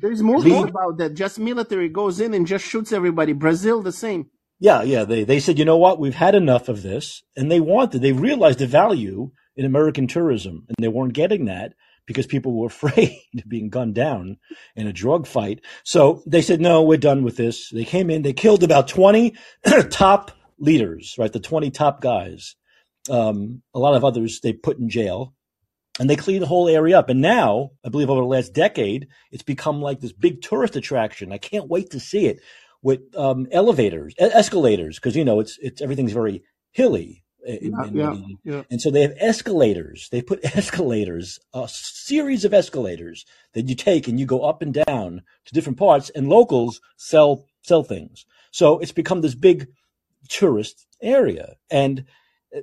There's movies about that. Just military goes in and just shoots everybody. Brazil, the same. Yeah, yeah. They they said, you know what? We've had enough of this, and they wanted. They realized the value in American tourism, and they weren't getting that because people were afraid of being gunned down in a drug fight. So they said, no, we're done with this. They came in, they killed about 20 top leaders, right? The 20 top guys. Um, a lot of others they put in jail and they cleaned the whole area up. And now, I believe over the last decade, it's become like this big tourist attraction. I can't wait to see it with um, elevators, escalators, because you know it's it's everything's very hilly. In, Yeah, in yeah, Medellin. yeah. And so they have escalators. They put escalators, a series of escalators that you take and you go up and down to different parts, and locals sell sell things. So it's become this big tourist area, and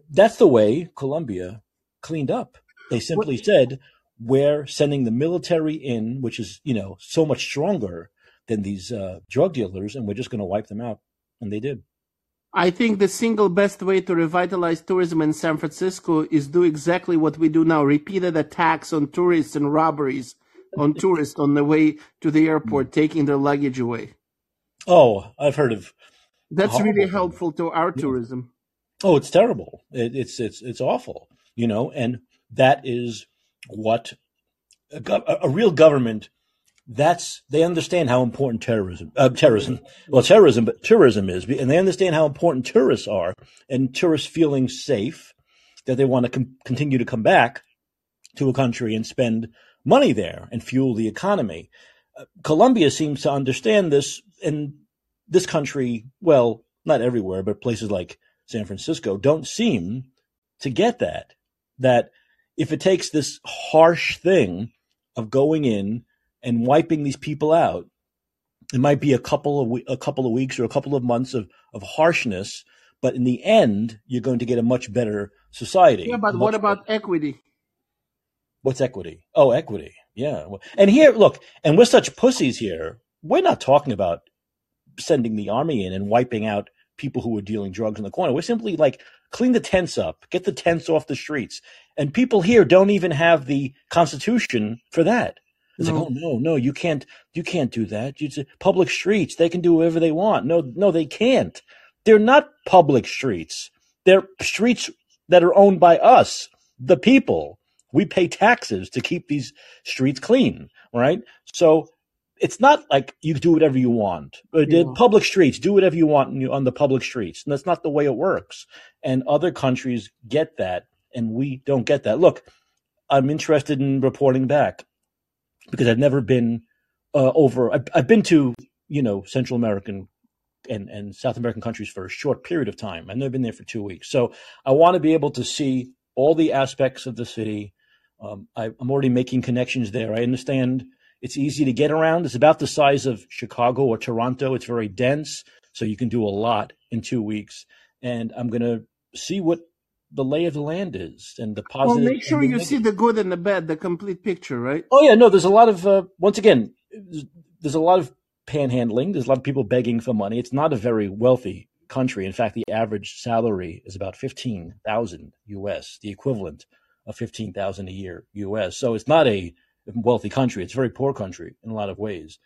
that's the way Colombia cleaned up. They simply said, "We're sending the military in, which is you know so much stronger than these uh, drug dealers, and we're just going to wipe them out." And they did. I think the single best way to revitalize tourism in San Francisco is do exactly what we do now: repeated attacks on tourists and robberies on tourists on the way to the airport, taking their luggage away. Oh, I've heard of That's really helpful to our tourism. Oh, it's terrible. It, it's it's it's awful, you know, and that is what a, gov- a real government. That's they understand how important terrorism, uh, terrorism, well, terrorism, but tourism is, and they understand how important tourists are, and tourists feeling safe that they want to com- continue to come back to a country and spend money there and fuel the economy. Uh, Colombia seems to understand this, and this country, well, not everywhere, but places like San Francisco don't seem to get that. That if it takes this harsh thing of going in and wiping these people out, it might be a couple of a couple of weeks or a couple of months of, of harshness, but in the end, you're going to get a much better society. Yeah, but what about equity? What's equity? Oh, equity. Yeah. And here, look, and we're such pussies here. We're not talking about sending the army in and wiping out people who are dealing drugs in the corner. We're simply like clean the tents up, get the tents off the streets. And people here don't even have the constitution for that. It's No. like, oh no, no, you can't, you can't do that. You say public streets, they can do whatever they want. No, no, they can't. They're not public streets. They're streets that are owned by us, the people. We pay taxes to keep these streets clean, right? So it's not like you do whatever you want. Uh, The Yeah. public streets, do whatever you want on on the public streets. And that's not the way it works. And other countries get that, and we don't get that. Look, I'm interested in reporting back because I've never been uh, over. I've, I've been to you know Central American and and South American countries for a short period of time. I've never been there for two weeks, so I want to be able to see all the aspects of the city. Um, I, I'm already making connections there. I understand it's easy to get around. It's about the size of Chicago or Toronto. It's very dense, so you can do a lot in two weeks. And I'm going to see what the lay of the land is and the positive. Well, make sure you see the good and the bad, the complete picture, right? Oh yeah, no. There's a lot of uh, once again, there's, there's a lot of panhandling. There's a lot of people begging for money. It's not a very wealthy country. In fact, the average salary is about fifteen thousand U.S., the equivalent of fifteen thousand a year U.S. So it's not a wealthy country. It's a very poor country in a lot of ways,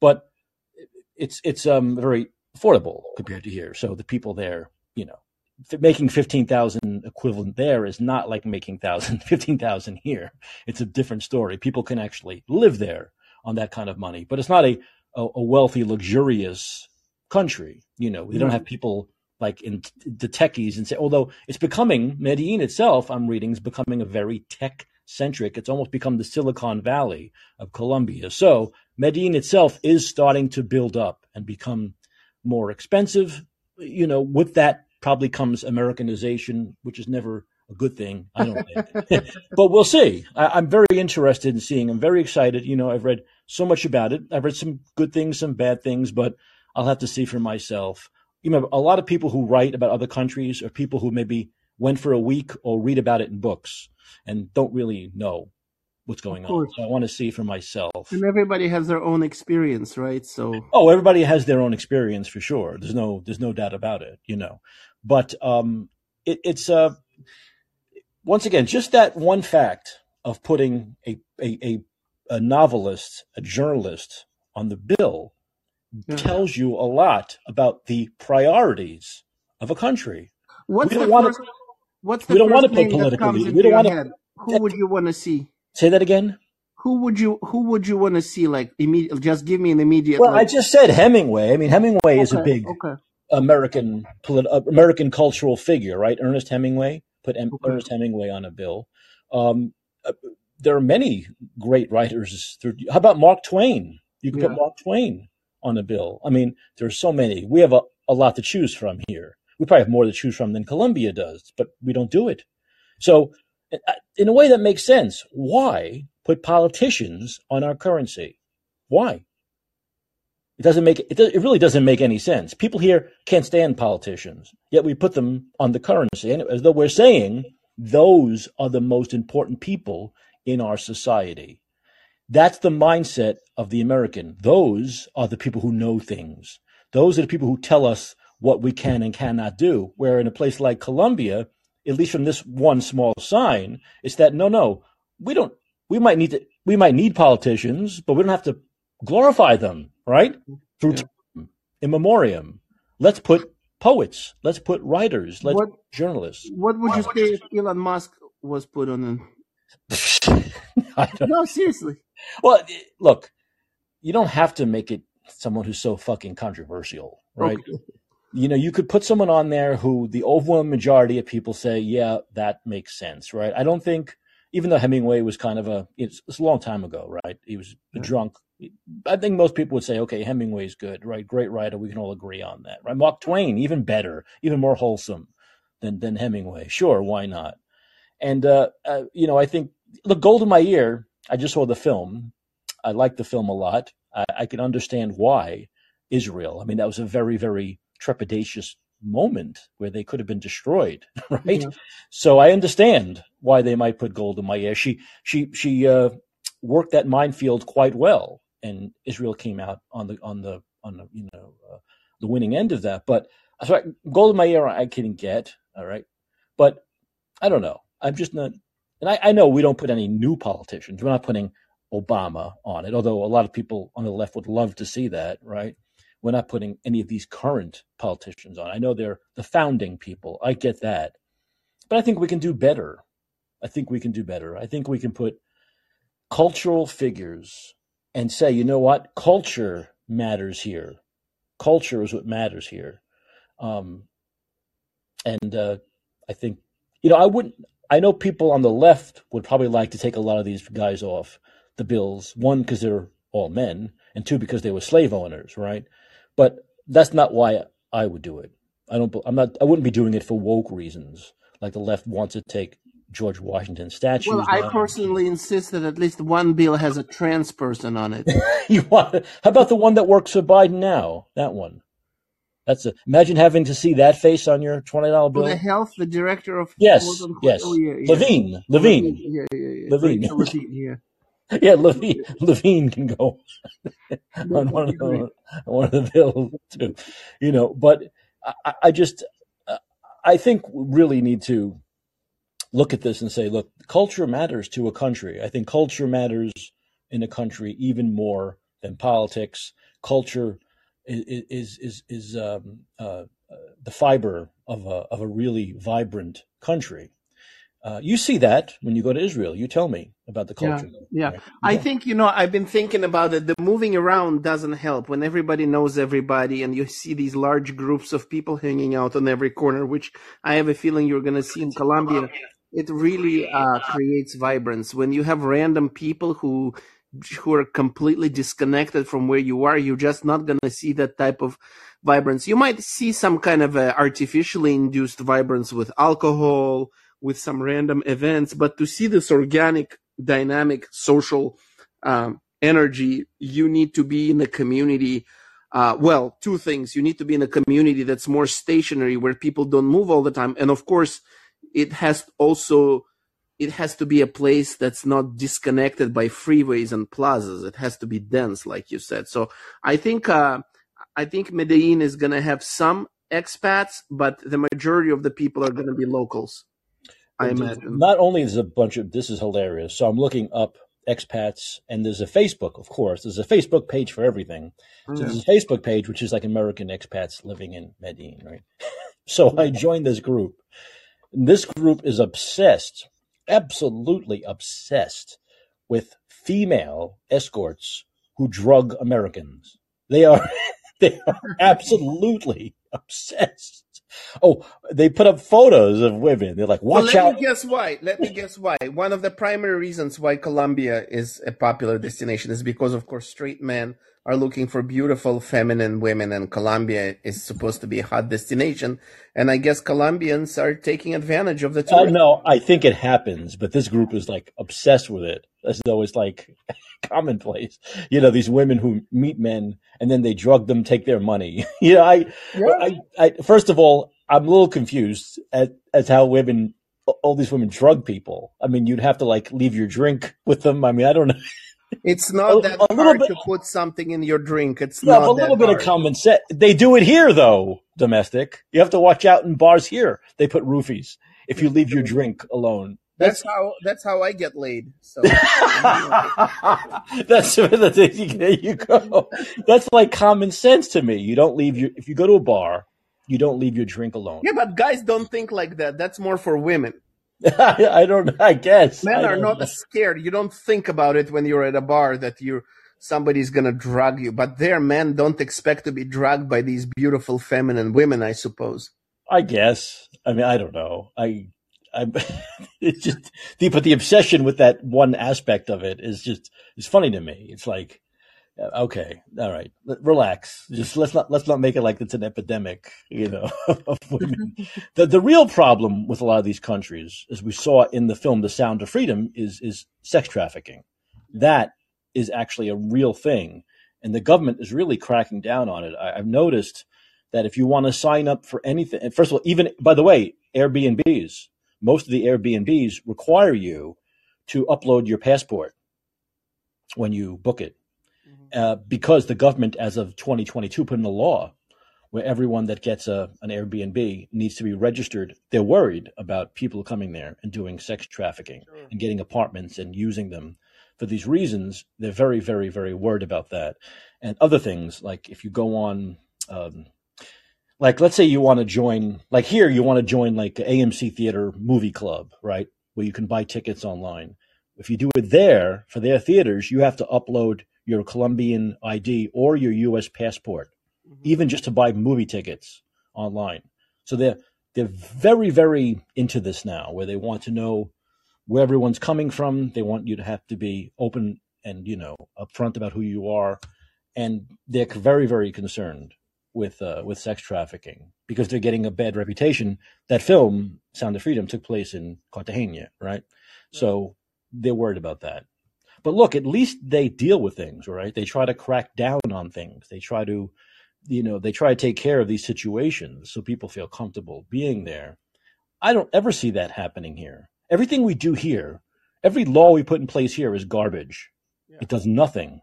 but it's it's um very affordable compared to here. So the people there, you know, f- making fifteen thousand equivalent there is not like making thousand fifteen thousand here. It's a different story. People can actually live there on that kind of money, but it's not a a, a wealthy, luxurious country. You know, we don't have people like in the techies and say, although it's becoming Medellin itself, I'm reading is becoming a very tech centric. It's almost become the Silicon Valley of Colombia. So Medellin itself is starting to build up and become more expensive. You know, with that probably comes Americanization, which is never a good thing, I don't think. but we'll see. I, I'm very interested in seeing. I'm very excited. You know, I've read so much about it. I've read some good things, some bad things, but I'll have to see for myself. You know, a lot of people who write about other countries are people who maybe went for a week or read about it in books and don't really know what's going on. So I want to see for myself. And everybody has their own experience, right? So Oh, everybody has their own experience for sure. There's no there's no doubt about it, you know. But um it, it's uh once again just that one fact of putting a a, a, a novelist, a journalist on the bill Yeah. tells you a lot about the priorities of a country. what's the don't wanna- What's we the don't wanna first put that political we don't wanna- head? Who would you want to see? Say that again. Who would you Who would you want to see? Like immediate. Just give me an immediate. Well, I just said Hemingway. I mean, Hemingway is a big okay, American polit- uh, American cultural figure, right? Ernest Hemingway put em- okay. Ernest Hemingway on a bill. Um, uh, there are many great writers. Through, how about Mark Twain? You can put Mark Twain on a bill. I mean, there's so many. We have a, a lot to choose from here. We probably have more to choose from than Colombia does, but we don't do it. So, uh, in a way that makes sense. Why put politicians on our currency? Why? It doesn't make it. It really doesn't make any sense. People here can't stand politicians, yet we put them on the currency, and as though we're saying those are the most important people in our society. That's the mindset of the American. Those are the people who know things. Those are the people who tell us what we can and cannot do. Where in a place like Colombia, at least from this one small sign, it's that no, no, we don't. We might need to. We might need politicians, but we don't have to glorify them, right? Through Yeah. time, in memoriam. Let's put poets. Let's put writers. Let's What put journalists. What would you say if Elon Musk was put on? An... Don't, No, seriously. well, eh, look, you don't have to make it someone who's so fucking controversial, right? Okay. You know, you could put someone on there who the overwhelming majority of people say, yeah, that makes sense, right? I don't think, even though Hemingway was kind of a, it's, it's a long time ago, right? He was a Yeah. drunk. I think most people would say, okay, Hemingway's good, right? Great writer. We can all agree on that, right? Mark Twain, even better, even more wholesome than, than Hemingway. Sure, why not? And, uh, uh, you know, I think, look, Golda Meir, I just saw the film. I like the film a lot. I, I can understand why Israel. I mean, that was a very, very trepidatious moment where they could have been destroyed, right? Yeah. So I understand why they might put Golda Meir. She she she uh, worked that minefield quite well, and Israel came out on the on the on the you know uh, the winning end of that. But so I, Golda Meir, I can get all right, but I don't know. I'm just not, and I, I know we don't put any new politicians. We're not putting Obama on it, although a lot of people on the left would love to see that, right? We're not putting any of these current politicians on. I know they're the founding people. I get that. But I think we can do better. I think we can do better. I think we can put cultural figures and say, you know what? Culture matters here. Culture is what matters here. Um, and uh, I think, you know, I wouldn't, I know people on the left would probably like to take a lot of these guys off the bills. One, because they're all men, and two, because they were slave owners, right? But that's not why I would do it. I don't. I'm not. I wouldn't be doing it for woke reasons, like the left wants to take George Washington statues. Well, I personally insist that at least one bill has a trans person on it. you want? How about the one that works for Biden now? That one. That's a. Imagine having to see that face on your twenty dollar bill. the health, the director of Yes, yes. Oh. Levine, Levine, Yeah, yeah, yeah. Levine. Rachel Levine, yeah. Levine. Levine can go on one of the, one of the bills too, you know. But I, I just, I think we really need to look at this and say, look, culture matters to a country. I think culture matters in a country even more than politics. Culture is is is, is um, uh, uh, the fiber of a of a really vibrant country. Uh, you see that when you go to Israel. You tell me about the culture. yeah. right? I think, you know, I've been thinking about it. The moving around doesn't help when everybody knows everybody and you see these large groups of people hanging out on every corner, which I have a feeling you're going to see in Colombia. It really uh, creates vibrance. When you have random people who who are completely disconnected from where you are, you're just not going to see that type of vibrance. You might see some kind of artificially induced vibrance with alcohol, with some random events, but to see this organic, dynamic, social um, energy, you need to be in a community. Uh, well, two things. You need to be in a community that's more stationary, where people don't move all the time, and of course, it has also it has to be a place that's not disconnected by freeways and plazas. It has to be dense, like you said. So I think uh, I think Medellin is going to have some expats, but the majority of the people are going to be locals. I imagine. Not only is a bunch of this is hilarious. So I'm looking up expats, and there's a Facebook, of course. There's a Facebook page for everything. So there's mm. a Facebook page which is like American expats living in Medellin, right? so I joined this group. This group is obsessed, absolutely obsessed with female escorts who drug Americans. They are they are absolutely obsessed. Oh, they put up photos of women. They're like, Well, watch let out. me guess why. Let me guess why. One of the primary reasons why Colombia is a popular destination is because, of course, straight men are looking for beautiful feminine women, and Colombia is supposed to be a hot destination. And I guess Colombians are taking advantage of the Uh, no, I think it happens, but this group is like obsessed with it as though it's like commonplace. You know, these women who meet men and then they drug them, take their money. you know, I, I, I, first of all, I'm a little confused at, as how women, all these women drug people. I mean, you'd have to like leave your drink with them. I mean, I don't know. It's A, not that a hard bit, to put something in your drink. It's yeah, but a little bit of common sense. They do it here though, domestic. You have to watch out in bars here. They put roofies if you leave your drink alone. That's That's how that's how I get laid. So That's the thing. There you go. That's like common sense to me. You don't leave your if you go to a bar, you don't leave your drink alone. yeah, but guys don't think like that. That's more for women. I don't. I guess Men I are not know. scared. You don't think about it when you're at a bar that you somebody's gonna drug you. But their men don't expect to be drugged by these beautiful feminine women, I suppose. I guess. I mean, I don't know. I. I. It's just the but the obsession with that one aspect of it is just it's funny to me. It's like. Uh, Okay, all right. Relax. Just let's not let's not make it like it's an epidemic, you know, of women. the the real problem with a lot of these countries, as we saw in the film The Sound of Freedom, is is sex trafficking. That is actually a real thing, and the government is really cracking down on it. I, I've noticed that if you want to sign up for anything, and first of all, even by the way, Airbnbs, most of the Airbnbs require you to upload your passport when you book it, uh, because the government, as of 2022, put in a law where everyone that gets a, an Airbnb needs to be registered. They're worried about people coming there and doing sex trafficking Sure. and getting apartments and using them for these reasons. They're very, very, very worried about that. And other things, like if you go on, um, like let's say you want to join, like here, you want to join like AMC Theater Movie Club, right? Where you can buy tickets online. If you do it there for their theaters, you have to upload your Colombian ID or your US passport even just to buy movie tickets online. So they're they're very very into this now, where they want to know where everyone's coming from. They want you to have to be open and you know upfront about who you are, and they're very very concerned with uh, with sex trafficking because they're getting a bad reputation. That film Sound of Freedom took place in Cartagena, right? So they're worried about that. But look, at least they deal with things, right? They try to crack down on things. They try to you know they try to take care of these situations so people feel comfortable being there i don't ever see that happening here everything we do here every law we put in place here is garbage Yeah. it does nothing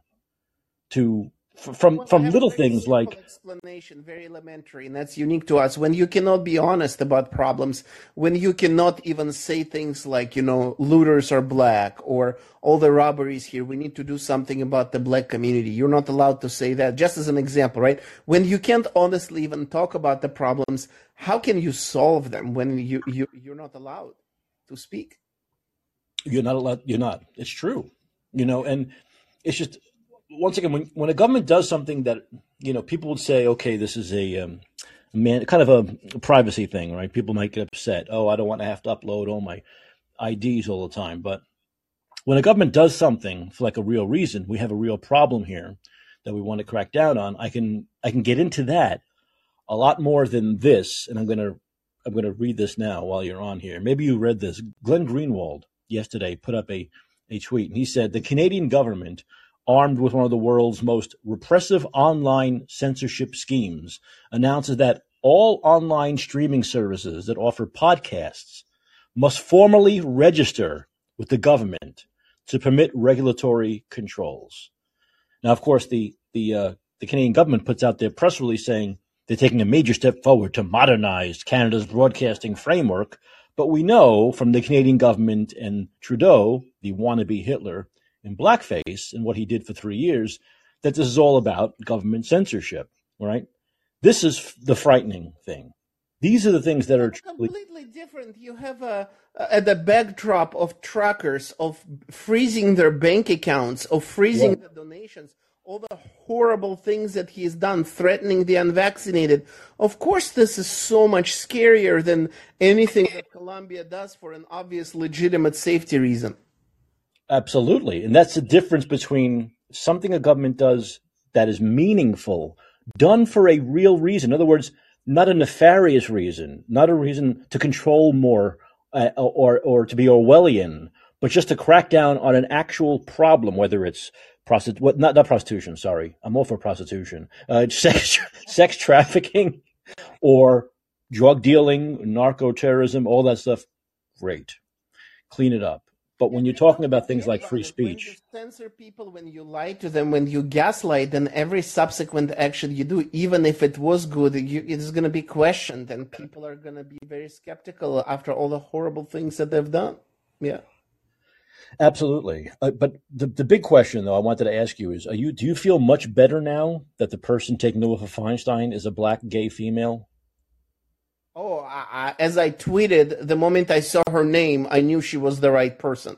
to from Well, from little things like explanation, very elementary, and that's unique to us. When you cannot be honest about problems, when you cannot even say things like, you know, looters are black or all the robberies here, we need to do something about the black community. You're not allowed to say that. Just as an example, right? When you can't honestly even talk about the problems, how can you solve them when you, you you're not allowed to speak? you're not allowed you're not it's true you know and it's just once again when, when a government does something that you know people would say okay this is a um, man kind of a privacy thing right? People might get upset. Oh i don't want to have to upload all my ids all the time. But when a government does something for like a real reason we have a real problem here that we want to crack down on i can i can get into that a lot more than this. And i'm to i'm to read this now while you're on here. Maybe you read this. Glenn greenwald yesterday put up a, a tweet and he said the canadian government armed with one of the world's most repressive online censorship schemes announces that all online streaming services that offer podcasts must formally register with the government to permit regulatory controls now, of course, the the uh, the Canadian government puts out their press release saying they're taking a major step forward to modernize Canada's broadcasting framework. But we know from the Canadian government and Trudeau, the wannabe Hitler in blackface, and what he did for three years, that this is all about government censorship. Right? This is the frightening thing. These are the things that are truly completely different. You have a at the backdrop of truckers of freezing their bank accounts, of freezing Right. the donations, all the horrible things that he's done, threatening the unvaccinated. Of course, this is so much scarier than anything that Colombia does for an obvious, legitimate safety reason. Absolutely. And that's the difference between something a government does that is meaningful, done for a real reason. In other words, not a nefarious reason, not a reason to control more uh, or, or to be Orwellian, but just to crack down on an actual problem, whether it's not, not prostitution, sorry. I'm all for prostitution, uh, sex, sex trafficking or drug dealing, narco terrorism, all that stuff. Great. Clean it up. But when you're talking about things like free When you speech, censor people, when you lie to them, when you gaslight, then every subsequent action you do, even if it was good, you, it is going to be questioned, and people are going to be very skeptical after all the horrible things that they've done. Yeah. absolutely. Uh, but the, the big question, though, I wanted to ask you is: Are you do you feel much better now that the person taking over for Feinstein is a black gay female? Oh, I, I, as I tweeted, the moment I saw her name, I knew she was the right person.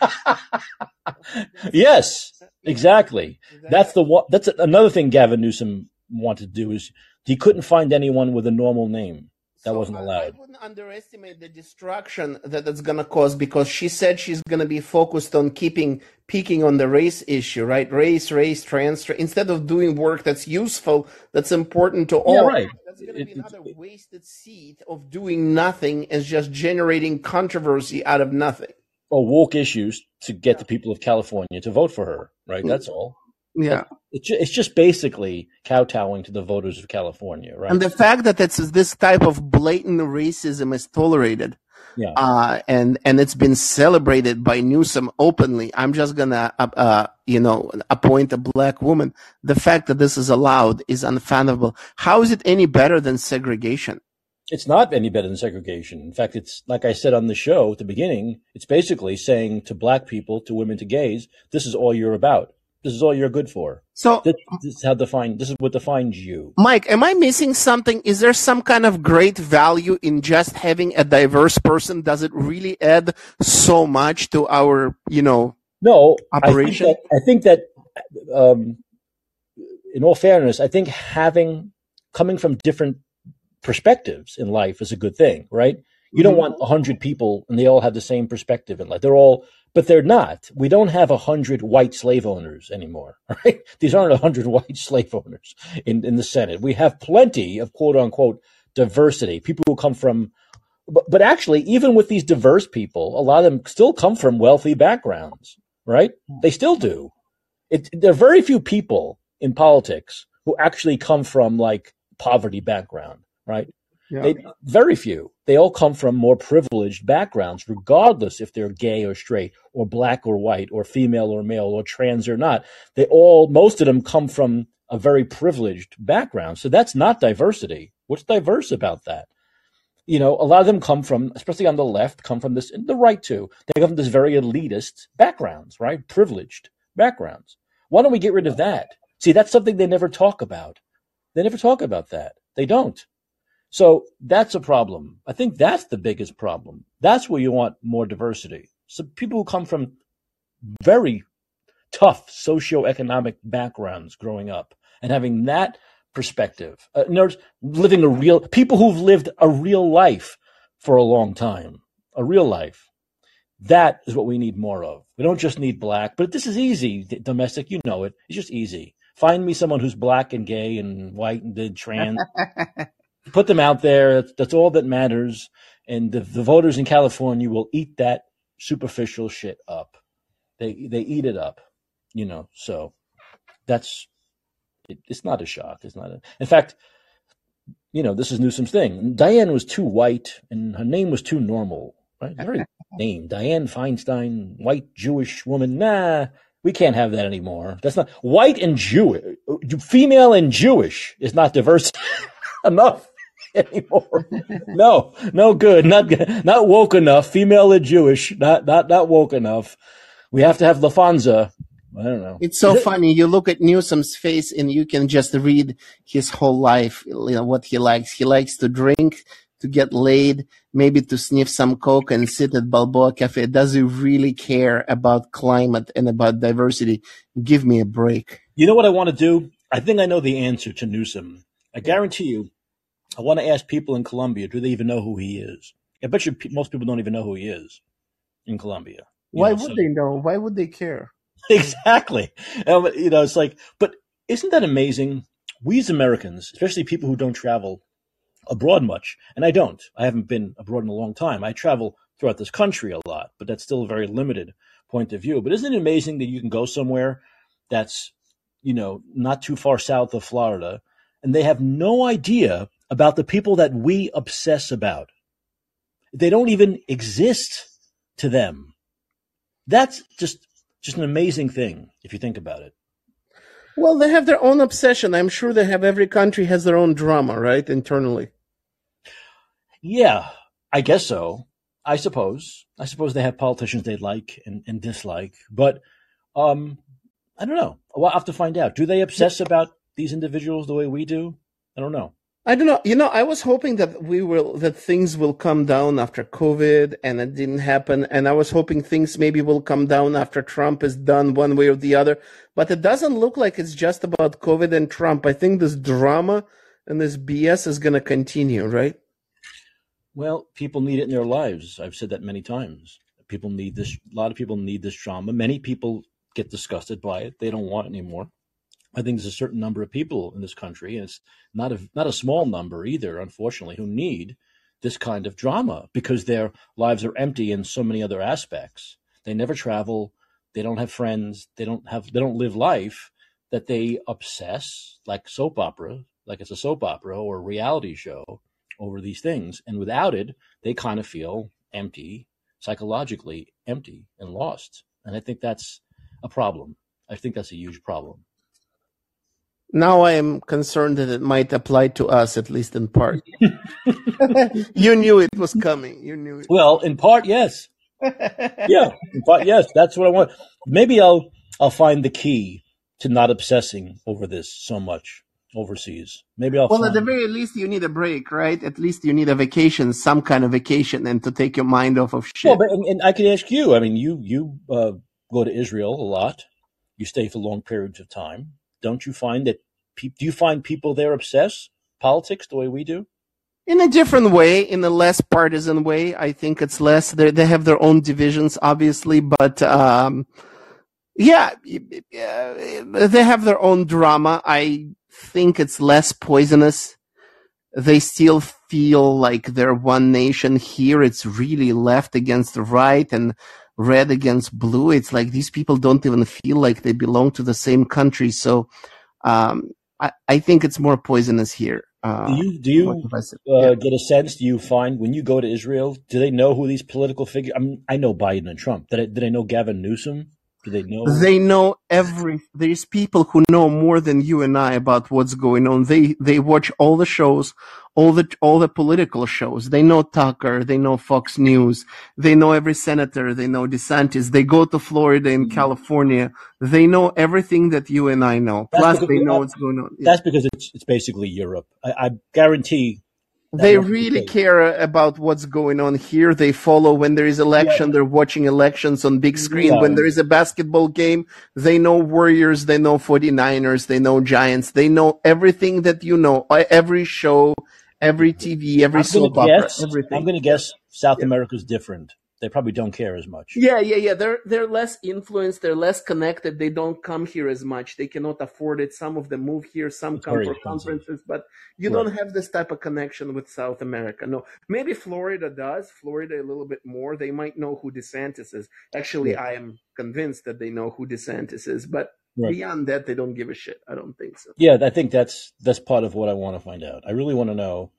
yes, exactly. That's the one. That's another thing Gavin Newsom wanted to do is he couldn't find anyone with a normal name. That So wasn't allowed. I wouldn't underestimate the destruction that it's going to cause because she said she's going to be focused on keeping peaking on the race issue, right? Race, race, transfer, instead of doing work that's useful, that's important to all. Yeah, right. That's going to It- be it- another wasted seed of doing nothing and just generating controversy out of nothing. Or woke issues to get the people of California to vote for her. Right. Hmm. That's all. Yeah. It's ju- it's just basically kowtowing to the voters of California. Right. And the fact that it's this type of blatant racism is tolerated, yeah. uh, and and it's been celebrated by Newsom openly. I'm just gonna, uh, uh, you know, appoint a black woman. The fact that this is allowed is unfathomable. How is it any better than segregation? It's not any better than segregation. In fact, it's like I said on the show at the beginning, it's basically saying to black people, to women, to gays, this is all you're about. This is all you're good for. So, This, this is how define. This is what defines you. Mike, am I missing something? Is there some kind of great value in just having a diverse person? Does it really add so much to our, you know, No, Operation? I think that, I think that um, in all fairness, I think having coming from different perspectives in life is a good thing, right? You don't Mhm. want a hundred people and they all have the same perspective in life. They're all, but they're not. We don't have a hundred white slave owners anymore, right? These aren't a hundred white slave owners in, in the Senate. We have plenty of quote unquote diversity, people who come from, but, but actually, even with these diverse people, a lot of them still come from wealthy backgrounds, right? Hmm. They still do. It, there are very few people in politics who actually come from like poverty background, right? Yeah. They, very few. They all come from more privileged backgrounds, regardless if they're gay or straight, or black or white, or female or male, or trans or not. They all, most of them come from a very privileged background. So that's not diversity. What's diverse about that? You know, a lot of them come from, especially on the left, come from this, and the right too. They come from this very elitist backgrounds, right? Privileged backgrounds. Why don't we get rid of that? See, that's something they never talk about. They never talk about that. They don't. So that's a problem. I think that's the biggest problem. That's where you want more diversity. So people who come from very tough socioeconomic backgrounds growing up and having that perspective. Uh, living a real, people who've lived a real life for a long time, a real life. That is what we need more of. We don't just need black, but this is easy. Domestic, you know it. It's just easy. Find me someone who's black and gay and white and did trans. Put them out there. That's, that's all that matters. And the, the voters in California will eat that superficial shit up. They they eat it up, you know. So that's it, it's not a shock. It's not a. In fact, you know, this is Newsom's thing. Dianne was too white, and her name was too normal. Right? Very name, Dianne Feinstein, white Jewish woman. Nah, we can't have that anymore. That's not white and Jewish, uh, female and Jewish is not diverse enough anymore. no, no good. Not. Not woke enough. Female and Jewish. Not not not woke enough. We have to have Laphonza. I don't know. It's so funny. You look at Newsom's face and you can just read his whole life, you know, what he likes. He likes to drink, to get laid, maybe to sniff some coke and sit at Balboa Cafe? Does he really care about climate and about diversity? Give me a break. You know what I want to do? I think I know the answer to Newsom. I guarantee you, I want to ask people in Colombia, do they even know who he is? I bet you most people don't even know who he is in Colombia. Why know, would so. they know? Why would they care? exactly. Um, you know, it's like, but isn't that amazing? We as Americans, especially people who don't travel abroad much, and I don't. I haven't been abroad in a long time. I travel throughout this country a lot, but that's still a very limited point of view. But isn't it amazing that you can go somewhere that's, you know, not too far south of Florida, and they have no idea about the people that we obsess about. They don't even exist to them. That's just just an amazing thing if you think about it. Well, they have their own obsession. I'm sure they have every country has their own drama, right? Internally. Yeah, I guess so. I suppose. I suppose they have politicians they like and, and dislike, but um, I don't know. We'll have to find out. Do they obsess about these individuals the way we do? I don't know. I don't know. You know, I was hoping that we will that things will come down after COVID, and it didn't happen. And I was hoping things maybe will come down after Trump is done, one way or the other. But it doesn't look like it's just about COVID and Trump. I think this drama and this BS is going to continue, right? Well, people need it in their lives. I've said that many times. People need this. A lot of people need this drama. Many people get disgusted by it. They don't want it anymore. I think there's a certain number of people in this country, and it's not a not a small number either, unfortunately, who need this kind of drama because their lives are empty in so many other aspects. They never travel, they don't have friends, they don't have they don't live life that they obsess like soap opera, like it's a soap opera or a reality show over these things. And without it, they kind of feel empty, psychologically empty and lost. And I think that's a problem. I think that's a huge problem. Now I am concerned that it might apply to us, at least in part. you knew it was coming. You knew it. Well, in part, yes. yeah, in part, yes. That's what I want. Maybe I'll I'll find the key to not obsessing over this so much overseas. Maybe I'll. Well, at the very least, you need a break, right? At least you need a vacation, some kind of vacation, and to take your mind off of shit. Well, but, and, and I could ask you. I mean, you you uh, go to Israel a lot. You stay for long periods of time don't you find that pe- do you find people there obsess politics the way we do? In a different way, in a less partisan way. I think it's less. They they have their own divisions, obviously, but um, yeah, they have their own drama. I think it's less poisonous. They still feel like they're one nation. Here, it's really left against the right and red against blue. It's like these people don't even feel like they belong to the same country. So um, I, I think it's more poisonous here. Uh, do you do you uh, yeah. get a sense? Do you find when you go to Israel, do they know who these political figures? I mean, I know Biden and Trump. Did I, did I know Gavin Newsom? Do they know? They know every. There's people who know more than you and I about what's going on. They they watch all the shows, all the all the political shows. They know Tucker. They know Fox News. They know every senator. They know DeSantis. They go to Florida and mm-hmm. California. They know everything that you and I know. That's Plus, they know what's going on. That's because it's it's basically Europe. I, I guarantee they really care uh, about what's going on here. They follow when there is election. Yeah. They're watching elections on big screen. Yeah. When there is a basketball game, they know Warriors. They know 49ers. They know Giants. They know everything that you know. Uh, every show, every TV, every soap opera, everything. I'm going to guess South yeah. America is different they probably don't care as much. Yeah, yeah, yeah. They're they're less influenced. They're less connected. They don't come here as much. They cannot afford it. Some of them move here. Some it's come for conferences, but you right. don't have this type of connection with South America. No, maybe Florida does. Florida a little bit more. They might know who DeSantis is. Actually, yeah. I am convinced that they know who DeSantis is, but. Right. Beyond that, they don't give a shit. I don't think so. Yeah, I think that's that's part of what I want to find out. I really want to know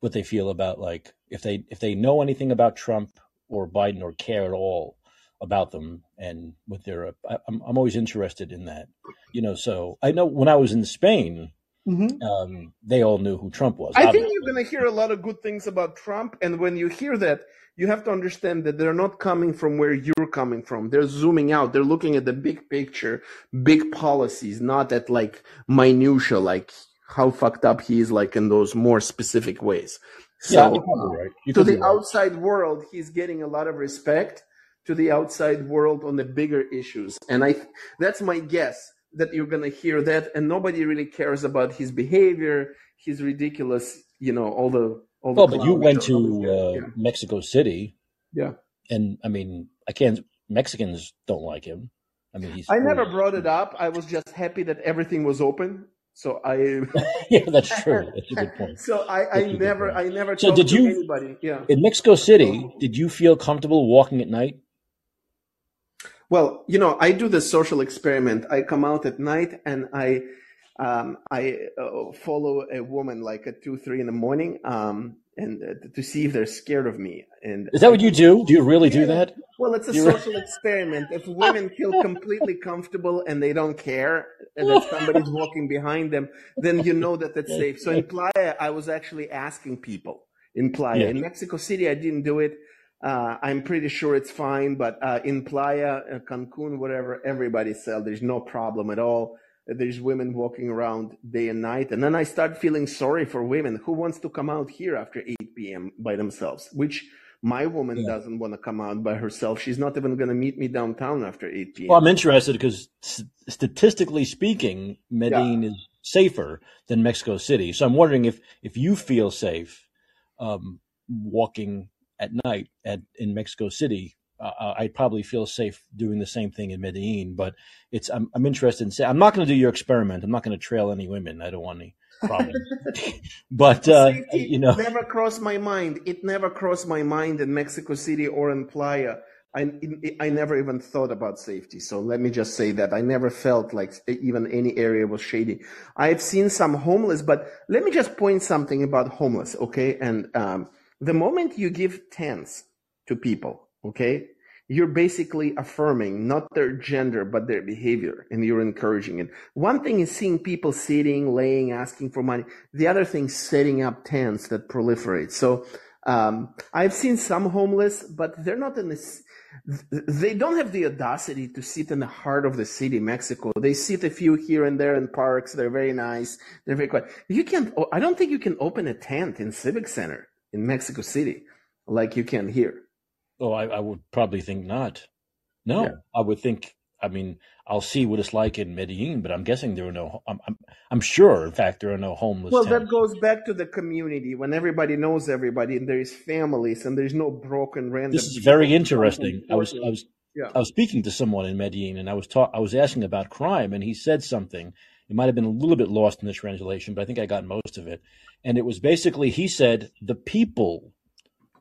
what they feel about like if they if they know anything about Trump or Biden or care at all about them and what they're. I'm I'm always interested in that, you know. So I know when I was in Spain, mm-hmm. um, they all knew who Trump was. I obviously. think you're going to hear a lot of good things about Trump, and when you hear that, you have to understand that they're not coming from where you're coming from. They're zooming out. They're looking at the big picture, big policies, not at like minutia, like how fucked up he is, like in those more specific ways. So yeah, right. To the right. outside world, he's getting a lot of respect to the outside world on the bigger issues. And I that's my guess that you're going to hear that and nobody really cares about his behavior, He's ridiculous, you know, all the all the Well, but you went to uh, Mexico City, yeah. and I mean, I can't. Mexicans don't like him. I mean, he's. I never brought it up. I was just happy that everything was open. So I yeah, that's true. That's a good point. so I, I never. I never So talked did to you- anybody. Yeah. In Mexico City, did you feel comfortable walking at night? Well, you know, I do the social experiment. I come out at night and I um, I uh, follow a woman like at two, three in the morning, um, and uh, to see if they're scared of me. And Is that what you do? Do you really do that? well, it's a You- social experiment. If women feel completely comfortable and they don't care and that somebody's walking behind them, then you know that it's safe. So in Playa, I was actually asking people in Playa. Yeah. In Mexico City, I didn't do it. Uh, I'm pretty sure it's fine, but uh, in Playa, uh, Cancun, whatever, everybody said there's no problem at all. There's women walking around day and night. And then I start feeling sorry for women. Who wants to come out here after 8 p.m. by themselves? Which my woman Yeah. doesn't want to come out by herself. She's not even going to meet me downtown after 8 p.m. Well, I'm interested because statistically speaking, Medellin is safer than Mexico City. So I'm wondering if if you feel safe um, walking at night at in Mexico City. Uh, I'd probably feel safe doing the same thing in Medellin. But it's I'm, I'm interested in. Say, I'm not going to do your experiment. I'm not going to trail any women. I don't want any problems. but uh, you know, never crossed my mind. It never crossed my mind in Mexico City or in Playa. I, I never even thought about safety. So let me just say that I never felt like even any area was shady. I've seen some homeless, but let me just point something about homeless. Okay. And, um, the moment you give tents to people, okay, you're basically affirming not their gender, but their behavior and you're encouraging it. One thing is seeing people sitting, laying, asking for money. The other thing, is setting up tents that proliferate. So, um, I've seen some homeless, but they're not in this, they don't have the audacity to sit in the heart of the city, Mexico. They sit a few here and there in parks. They're very nice. They're very quiet. You can't, I don't think you can open a tent in Civic Center in Mexico City like you can here. Oh, I, I would probably think not. No, Yeah. I would think. I mean, I'll see what it's like in Medellin, but I'm guessing there are no. I'm, I'm, I'm sure, in fact, there are no homeless. Well, tents. that goes back to the community when everybody knows everybody and there's families and there's no broken random. This is very interesting. I was, I was, Yeah. I was speaking to someone in Medellin, and I was taught. I was asking about crime, and he said something. It might have been a little bit lost in the translation, but I think I got most of it. And it was basically he said the people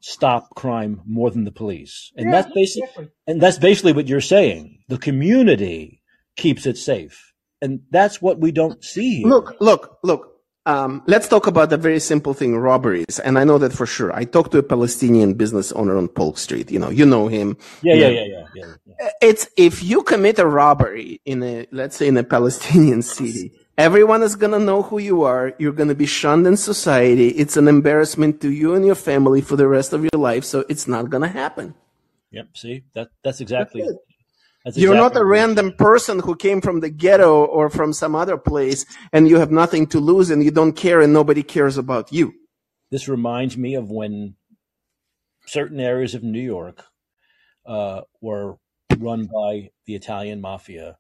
stop crime more than the police, and Yeah, that's basically exactly. and that's basically what you're saying. The community keeps it safe, and that's what we don't see here. Look, look, look. Um, let's talk about a very simple thing, robberies. And I know that for sure. I talked to a Palestinian business owner on Polk Street. You know, you know him. yeah, yeah, yeah, yeah, yeah. yeah. It's if you commit a robbery in a, let's say in a Palestinian city, everyone is going to know who you are. You're going to be shunned in society. It's an embarrassment to you and your family for the rest of your life. So it's not going to happen. Yep. See that that's exactly. That's. That's You're not a what it is. random person who came from the ghetto or from some other place and you have nothing to lose and you don't care and nobody cares about you. This reminds me of when certain areas of New York uh, were run by the Italian mafia.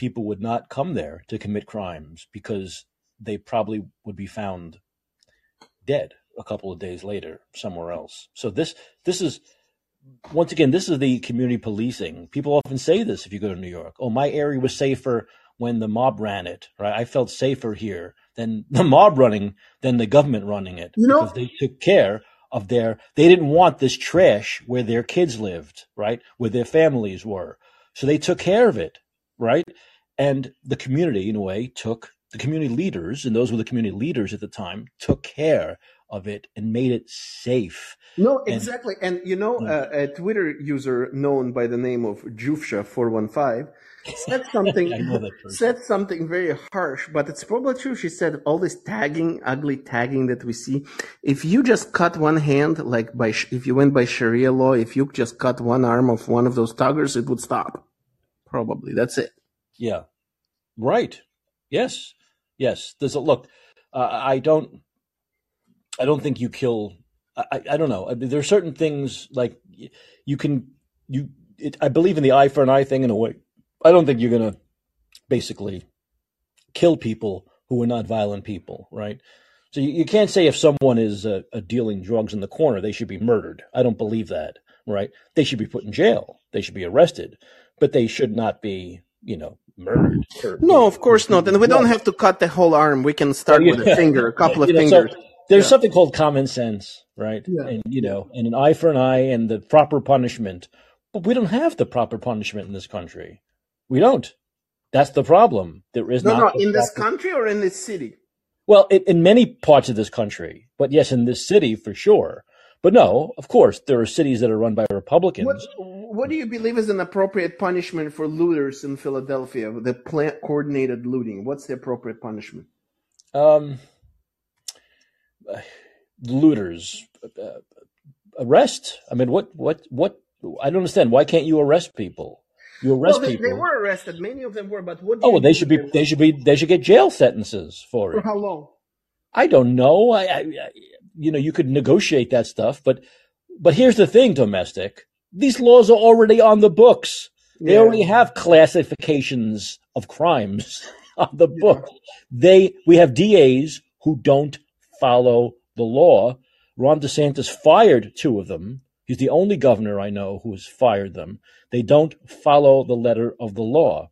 People would not come there to commit crimes because they probably would be found dead a couple of days later somewhere else. So this this is once again this is the community policing. People often say this if you go to New York. Oh, my area was safer when the mob ran it. Right? I felt safer here than the mob running than the government running it You know- because they took care of their they didn't want this trash where their kids lived, right? Where their families were. So they took care of it, right? And the community in a way took the community leaders and those were the community leaders at the time took care of it and made it safe. No, exactly. And you know, Yeah. uh, a Twitter user known by the name of Jufsha415 said something I know that person. said something very harsh, but it's probably true. She said all this tagging, ugly tagging that we see. If you just cut one hand, like by if you went by Sharia law, if you just cut one arm of one of those tuggers, it would stop. Probably that's it. Yeah. Right. Yes. Yes. There's a look. Uh, I don't. I don't think you kill I, I don't know. I mean, there are certain things like you can you. It, I believe in the eye for an eye thing in a way. I don't think you're gonna basically kill people who are not violent people, right? So you, you can't say if someone is uh, uh, dealing drugs in the corner, they should be murdered. I don't believe that, right? They should be put in jail. They should be arrested, but they should not be, you know, murdered. or- No, of course not. And we don't have to cut the whole arm. We can start with a finger, a couple of You know, so fingers. there's Yeah. something called common sense, right? Yeah. And you know, and an eye for an eye and the proper punishment. But we don't have the proper punishment in this country. We don't. That's the problem. There is No, not. no, in this country or in this city? Well, in, in many parts of this country, but yes, in this city for sure. But no, of course, there are cities that are run by Republicans. What, what do you believe is an appropriate punishment for looters in Philadelphia, the plant coordinated looting? What's the appropriate punishment? Um, looters, uh, arrest. I mean, what, what, what? I don't understand. Why can't you arrest people? You arrest well, they, people. they were arrested. Many of them were, but what? Do Oh, you they should be. They should be. They should get jail sentences for For it. For how long? I don't know. I, I, I- you know, you could negotiate that stuff, but, but here's the thing, domestic. These laws are already on the books. They Yeah. already have classifications of crimes on the book. They, we have DAs who don't follow the law. Ron DeSantis fired two of them. He's the only governor I know who has fired them. They don't follow the letter of the law.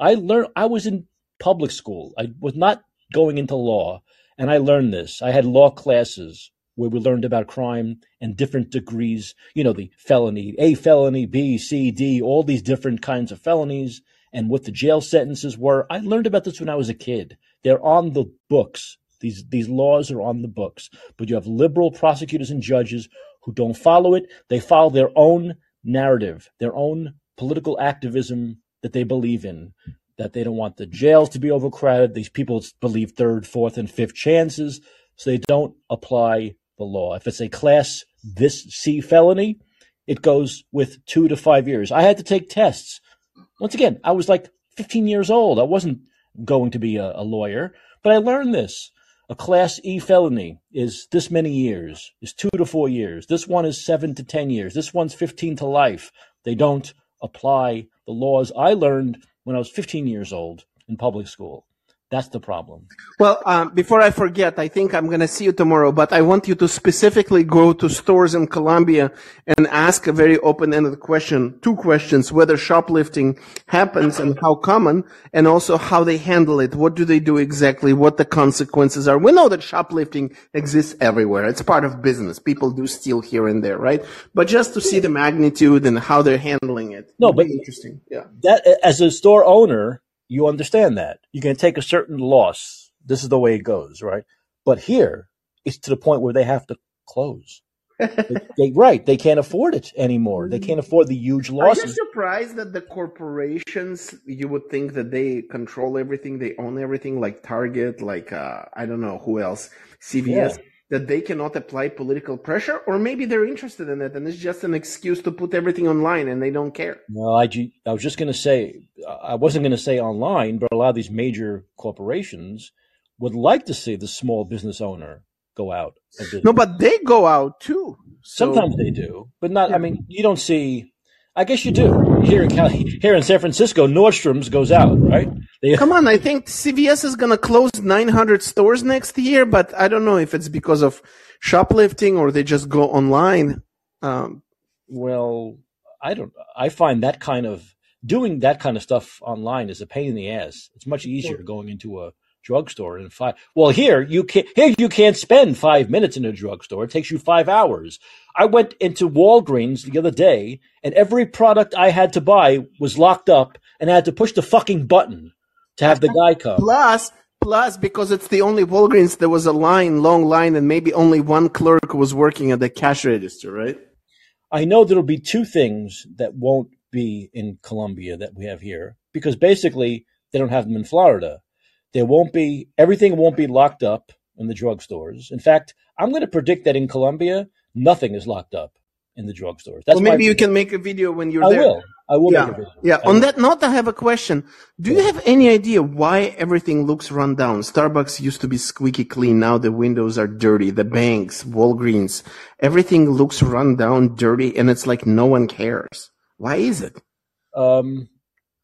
I learned, I was in public school. I was not going into law. And I learned this. I had law classes where we learned about crime and different degrees, you know, the felony, A felony, B, C, D, all these different kinds of felonies and what the jail sentences were. I learned about this when I was a kid. They're on the books. These, these laws are on the books, but you have liberal prosecutors and judges who don't follow it. They follow their own narrative, their own political activism that they believe in that they don't want the jails to be overcrowded. These people believe third, fourth, and fifth chances, so they don't apply the law. If it's a class this C felony, it goes with two to five years. I had to take tests. Once again, I was like 15 years old. I wasn't going to be a, a lawyer, but I learned this. A class E felony is this many years, is two to four years. This one is seven to 10 years. This one's 15 to life. They don't apply the laws I learned when I was 15 years old in public school. That's the problem. Well, um, before I forget, I think I'm going to see you tomorrow, but I want you to specifically go to stores in Colombia and ask a very open-ended question, two questions, whether shoplifting happens and how common, and also how they handle it. What do they do exactly? What the consequences are? We know that shoplifting exists everywhere. It's part of business. People do steal here and there, right? But just to see the magnitude and how they're handling it. No, but- interesting. Yeah. That as a store owner, you understand that you can take a certain loss. This is the way it goes, right? But here, it's to the point where they have to close. they, they- right, they can't afford it anymore. They can't afford the huge losses. Are you surprised that the corporations, you would think that they control everything, they own everything, like Target, like, uh, I don't know who else, CVS, that they cannot apply political pressure? Or maybe they're interested in it and it's just an excuse to put everything online and they don't care. No, I, I was just going to say, I wasn't going to say online, but a lot of these major corporations would like to see the small business owner go out. No, but they go out too. So- Sometimes they do, but not. I mean, you don't see. I guess you do here in Cali, here in San Francisco. Nordstrom's goes out, right? They, Come on, I think CVS is going to close 900 stores next year, but I don't know if it's because of shoplifting or they just go online. Um, well, I don't. I find that kind of doing that kind of stuff online is a pain in the ass. It's much easier going into a drugstore and five. Well, here you can not here you can't spend five minutes in a drugstore. It takes you five hours. I went into Walgreens the other day, and every product I had to buy was locked up, and I had to push the fucking button to have the guy come. Plus, plus, because it's the only Walgreens, there was a line, long line, and maybe only one clerk was working at the cash register, right? I know there'll be two things that won't be in Colombia that we have here because basically they don't have them in Florida. There won't be everything won't be locked up in the drugstores. In fact, I'm going to predict that in Colombia nothing is locked up in the drugstores. That's well, maybe you can make a video when you're I there. will. I will Yeah. make a video. Yeah. I On will. that note, I have a question. Do you have any idea why everything looks run down? Starbucks used to be squeaky clean. Now the windows are dirty. The banks, Walgreens, everything looks run down, dirty, and it's like no one cares. Why is it? Um,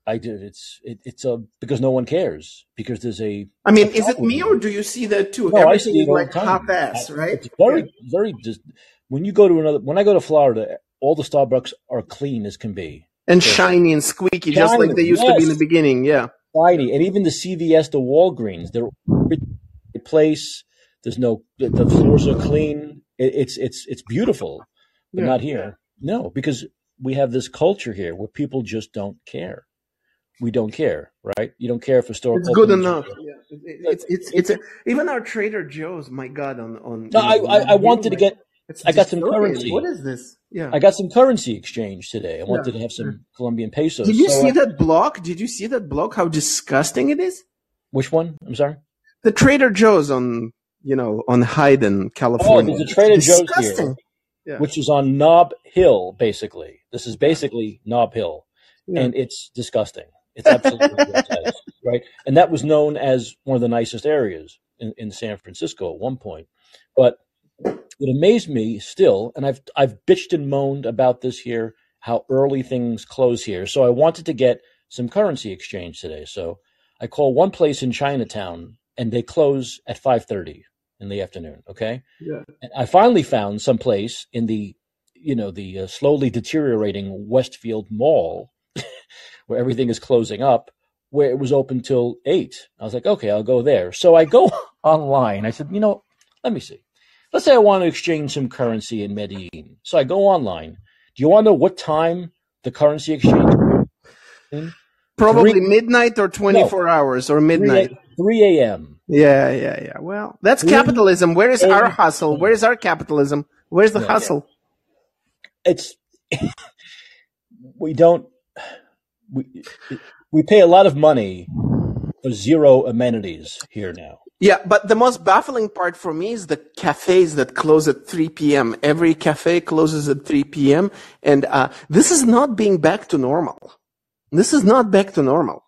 I did. It's it, it's a because no one cares because there's a I mean, a is it me or do you see that too? No, I Everything see is it all the like time. half ass, I- right? Very, very just when you go to another. When I go to Florida, all the Starbucks are clean as can be, And Yeah. shiny and squeaky, just like they used to be in the beginning. Yeah. shiny, and even the CVS, the Walgreens, they're place. There's no the, the floors are clean. It, it's it's it's beautiful, but Yeah. not here. No, because we have this culture here where people just don't care. We don't care, right? You don't care if a store. It's good enough. Yeah. It- it- It's it's it's a, even our Trader Joe's. My God, on on. No, I, I, I wanted to get. It's I got some currency. What is this? Yeah. I got some currency exchange today. I wanted Yeah. to have some Colombian pesos. Did you So see I- that block? Did you see that block? How disgusting it is. Which one? I'm sorry. The Trader Joe's on you know on Hyde and, California. Oh, there's a Trader Joe's here, Yeah. which is on Nob Hill. Basically, this is basically Nob Hill, Yeah. and it's disgusting. It's absolutely right? And that was known as one of the nicest areas in, in San Francisco at one point. But it amazed me still, and I've I've bitched and moaned about this here, how early things close here. So I wanted to get some currency exchange today. So I call one place in Chinatown, and they close at five thirty in the afternoon. Okay, Yeah. and I finally found some place in the, you know, the uh, slowly deteriorating Westfield Mall, where everything is closing up, where it was open till eight. I was like, okay, I'll go there. So I go online. I said, you know, let me see. Let's say I want to exchange some currency in Medellin. So I go online. Do you want to know what time the currency exchange? Probably Three- midnight or 24 hours or midnight. 3 a.m. Yeah, yeah, yeah. Well, that's capitalism. Where is our hustle? Where is our capitalism? Where's the Yeah. hustle? It's we don't we we pay a lot of money for zero amenities here now. Yeah, but the most baffling part for me is the cafes that close at 3 p.m. Every cafe closes at 3 p.m. And uh, this is not being back to normal. This is not back to normal.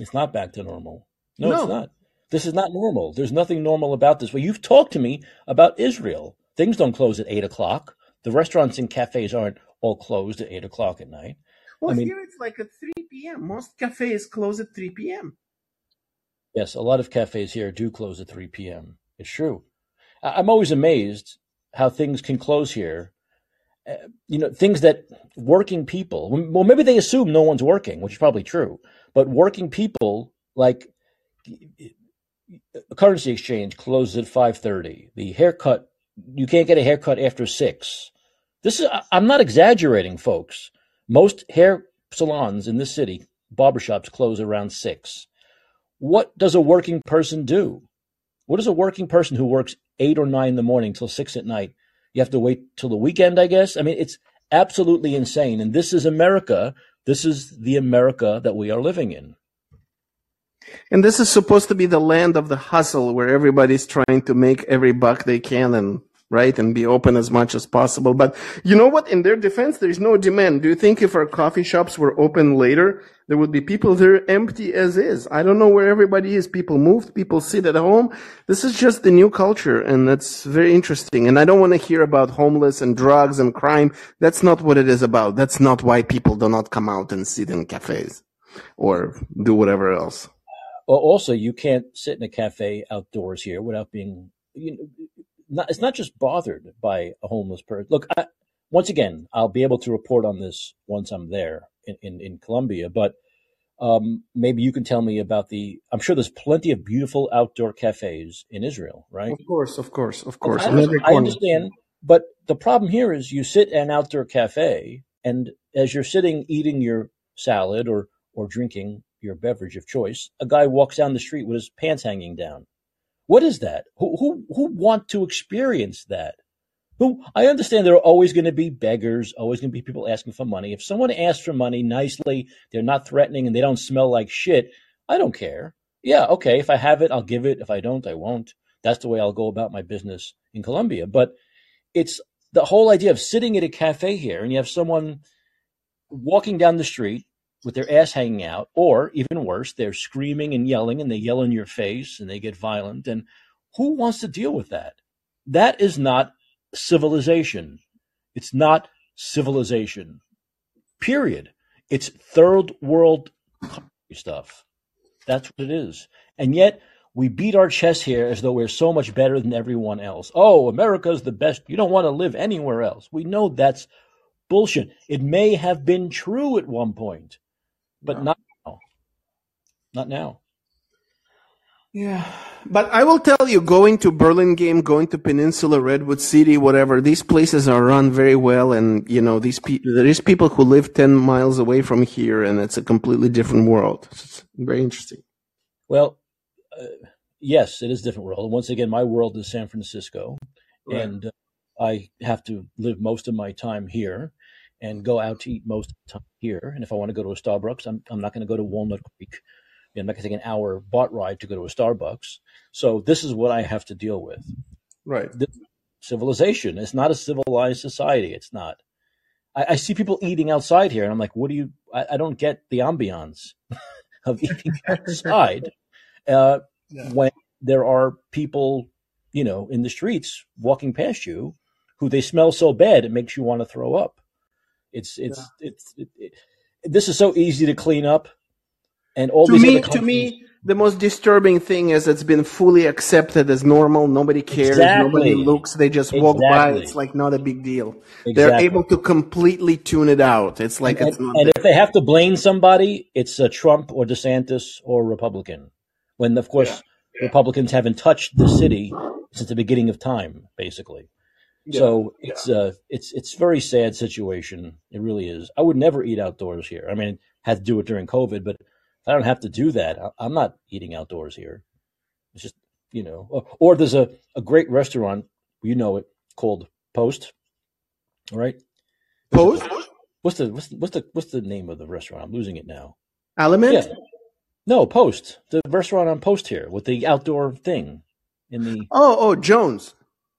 It's not back to normal. No, No. it's not. This is not normal. There's nothing normal about this. Well, you've talked to me about Israel. Things don't close at eight o'clock. The restaurants and cafes aren't all closed at eight o'clock at night. Well, I mean- here it's like at 3 p.m. Most cafes close at 3 p.m. Yes, a lot of cafes here do close at 3 p.m. It's true. I'm always amazed how things can close here. Uh, you know, things that working people, well, maybe they assume no one's working, which is probably true, but working people like currency exchange closes at 5:30. The haircut, you can't get a haircut after 6. This is I'm not exaggerating, folks. Most hair salons in this city, barbershops close around 6 what does a working person do? What does a working person who works eight or nine in the morning till six at night? You have to wait till the weekend, I guess. I mean, it's absolutely insane. And this is America. This is the America that we are living in. And this is supposed to be the land of the hustle where everybody's trying to make every buck they can and right and be open as much as possible. But you know what? In their defense, there's no demand. Do you think if our coffee shops were open later, there would be people there empty as is? I don't know where everybody is. People moved, people sit at home. This is just the new culture and that's very interesting. And I don't want to hear about homeless and drugs and crime. That's not what it is about. That's not why people do not come out and sit in cafes or do whatever else. Well, also, you can't sit in a cafe outdoors here without being, you know, not, it's not just bothered by a homeless person. Look, I, once again, I'll be able to report on this once I'm there in, in, in Colombia, but um, maybe you can tell me about the, I'm sure there's plenty of beautiful outdoor cafes in Israel, right? Of course, of course, of course. I, I understand, but the problem here is you sit at an outdoor cafe, and as you're sitting eating your salad or or drinking your beverage of choice, a guy walks down the street with his pants hanging down. What is that? Who who who want to experience that? Who I understand there are always going to be beggars, always going to be people asking for money. If someone asks for money nicely, they're not threatening and they don't smell like shit, I don't care. Yeah, okay, if I have it, I'll give it. If I don't, I won't. That's the way I'll go about my business in Colombia. But it's the whole idea of sitting at a cafe here and you have someone walking down the street with their ass hanging out, or even worse, they're screaming and yelling and they yell in your face and they get violent. And who wants to deal with that? That is not civilization. It's not civilization. Period. It's third world stuff. That's what it is. And yet we beat our chest here as though we're so much better than everyone else. Oh, America's the best. You don't want to live anywhere else. We know that's bullshit. It may have been true at one point, but not now. Not now. Yeah, but I will tell you, going to Burlingame, going to Peninsula, Redwood City, whatever, these places are run very well, and you know these people. There is people who live ten miles away from here, and it's a completely different world. It's very interesting. Well, uh, yes, it is a different world. And once again, my world is San Francisco, right. and uh, I have to live most of my time here and go out to eat most of the time here. And if I want to go to a Starbucks, I'm, I'm not going to go to Walnut Creek you know, I'm not going to take an hour bot ride to go to a Starbucks. So this is what I have to deal with. Right. This civilization. It's not a civilized society. It's not. I, I, see people eating outside here, and I'm like, what do you? I, I don't get the ambiance of eating outside uh, yeah. when there are people, you know, in the streets walking past you who they smell so bad it makes you want to throw up. It's it's yeah. it's it, it, this is so easy to clean up and all to these me, to me, the most disturbing thing is it's been fully accepted as normal. Nobody cares. Exactly. Nobody looks. They just walk exactly. by. It's like not a big deal. Exactly. They're able to completely tune it out. It's like and, it's not. And if they have to blame somebody, it's a Trump or DeSantis or Republican. When of course yeah. Yeah. Republicans haven't touched the city since the beginning of time, basically. Yeah. So it's uh it's it's very sad situation. It really is. I would never eat outdoors here. I mean, had to do it during COVID, but I don't have to do that. I'm not eating outdoors here. It's just, you know, or there's a, a great restaurant, you know it, called Post. All right. Post? What's the, what's the, what's the, what's the name of the restaurant? I'm losing it now. Element? Yeah. No, Post. The restaurant on Post here with the outdoor thing in the. Oh, oh, Jones.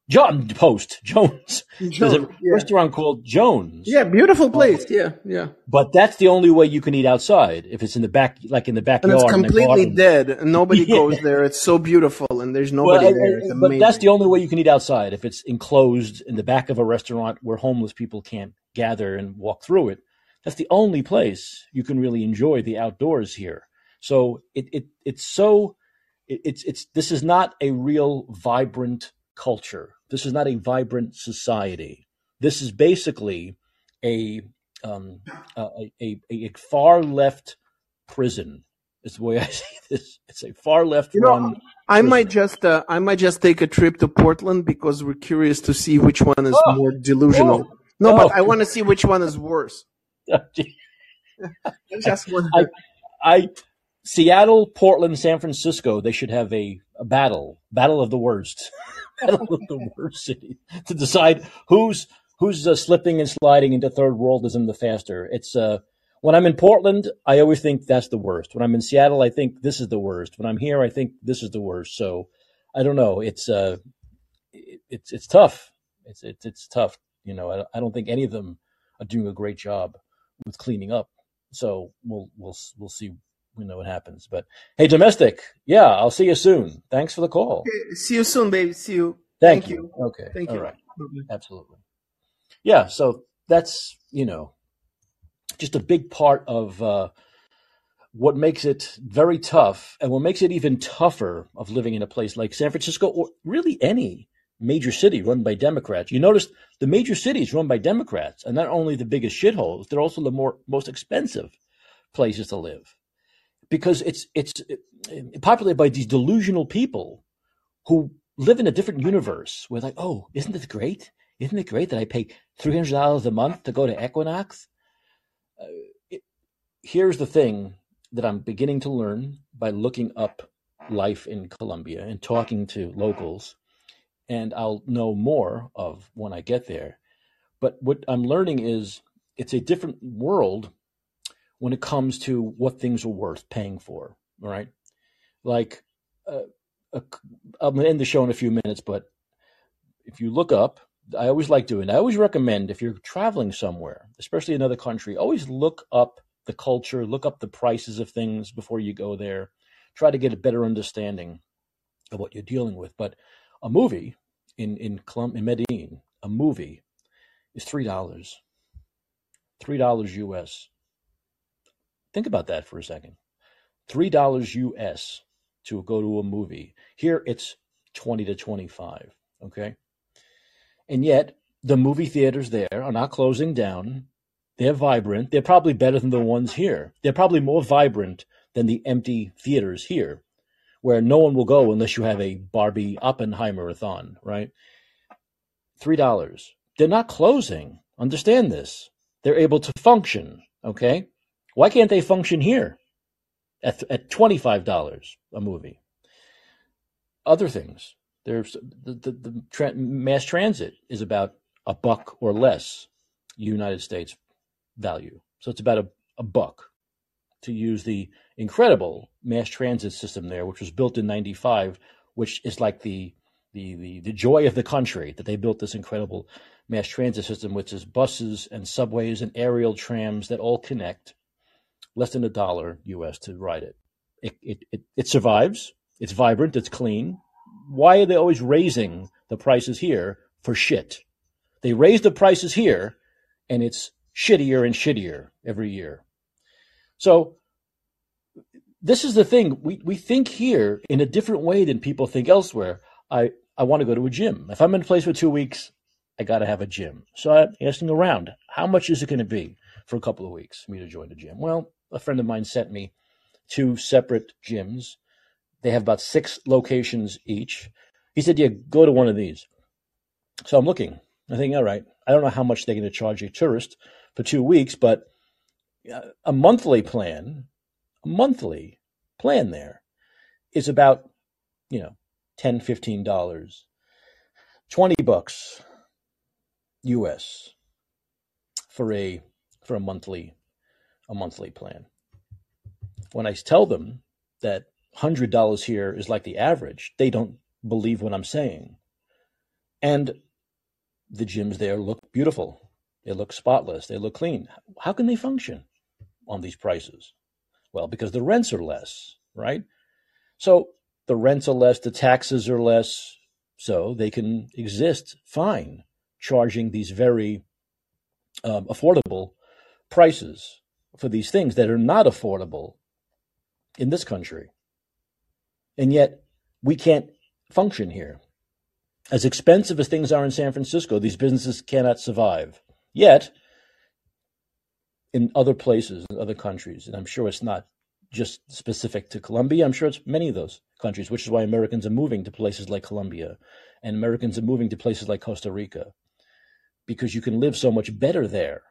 John Post Jones. Jones There's a yeah. restaurant called Jones. Yeah, beautiful uh, place. yeah, yeah. But that's the only way you can eat outside if it's in the back, like in the backyard. And it's completely dead, and nobody yeah. goes there. It's so beautiful, and there's nobody well, there. but that's the only way you can eat outside if it's enclosed in the back of a restaurant where homeless people can't gather and walk through it. That's the only place you can really enjoy the outdoors here. So it it it's so it, it's it's this is not a real vibrant culture this is not a vibrant society. This is basically a um, a, a, a, far left prison. Is the way I see this. It's a far left you. Know, I might just uh, I might just take a trip to Portland because we're curious to see which one is oh, more delusional. Oh, no, oh. but I want to see which one is worse. just I, I Seattle, Portland, San Francisco. They should have a, a battle, battle of the worst. the worst city to decide who's who's uh, slipping and sliding into third worldism the faster. It's uh, when I'm in Portland, I always think that's the worst. When I'm in Seattle, I think this is the worst. When I'm here, I think this is the worst. So I don't know. It's uh, it, it's it's tough. It's it's it's tough. You know, I, I don't think any of them are doing a great job with cleaning up. So we'll we'll we'll see we know what happens. But hey, domestic, yeah, I'll see you soon. Thanks for the call. See you soon, baby. See you. Thank, Thank you. you. Okay. Thank All you. right. Absolutely. Yeah. So that's you know just a big part of uh, what makes it very tough, and what makes it even tougher of living in a place like San Francisco, or really any major city run by Democrats. You notice the major cities run by Democrats, and not only the biggest shitholes, they're also the more most expensive places to live because it's it's populated by these delusional people who live in a different universe. We're like, oh, isn't this great? Isn't it great that I pay three hundred dollars a month to go to Equinox? Uh, it, here's the thing that I'm beginning to learn by looking up life in Colombia and talking to locals, and I'll know more of when I get there. But what I'm learning is it's a different world when it comes to what things are worth paying for. All right, Like, uh, a, I'm to end the show in a few minutes, but if you look up I always like doing. I always recommend if you're traveling somewhere, especially another country, always look up the culture, look up the prices of things before you go there. Try to get a better understanding of what you're dealing with. But a movie in in Colum- in Medellin, a movie is three dollars, three dollars US. Think about that for a second. Three dollars US to go to a movie. Here it's twenty to twenty five. Okay and yet, the movie theaters there are not closing down. They're vibrant. They're probably better than the ones here. They're probably more vibrant than the empty theaters here, where no one will go unless you have a Barbie Oppenheimer-a-thon, right? Three dollars. They're not closing. Understand this. They're able to function. Okay, why can't they function here at at twenty five dollars a movie? Other things. There's the, the, the tra- mass transit is about a buck or less United States value. So it's about a, a buck to use the incredible mass transit system there, which was built in 95, which is like the, the, the, the joy of the country that they built this incredible mass transit system, which is buses and subways and aerial trams that all connect. Less than a dollar US to ride it. It, it, it, it survives. It's vibrant. It's clean why are they always raising the prices here for shit? They raise the prices here and it's shittier and shittier every year. So this is the thing. We, we think here in a different way than people think elsewhere. I, I want to go to a gym. If I'm in a place for two weeks, I got to have a gym. So I'm asking around, how much is it going to be for a couple of weeks for me to join a gym? Well, a friend of mine sent me two separate gyms they have about six locations each. He said, Yeah, go to one of these. So I'm looking. I think, all right, I don't know how much they're going to charge a tourist for two weeks, but uh, a monthly plan, a monthly plan there is about, you know, 10 $15, 20 bucks US for a for a monthly a monthly plan. When I tell them that hundred dollars here is like the average. They don't believe what I'm saying. And the gyms there look beautiful. They look spotless. They look clean. How can they function on these prices? Well, because the rents are less, right? So the rents are less, the taxes are less, so they can exist fine, charging these very um, affordable prices for these things that are not affordable in this country. And yet we can't function here. As expensive as things are in San Francisco, these businesses cannot survive. Yet, in other places, in other countries, and I'm sure it's not just specific to Colombia, I'm sure it's many of those countries, which is why Americans are moving to places like Colombia and Americans are moving to places like Costa Rica because you can live so much better there.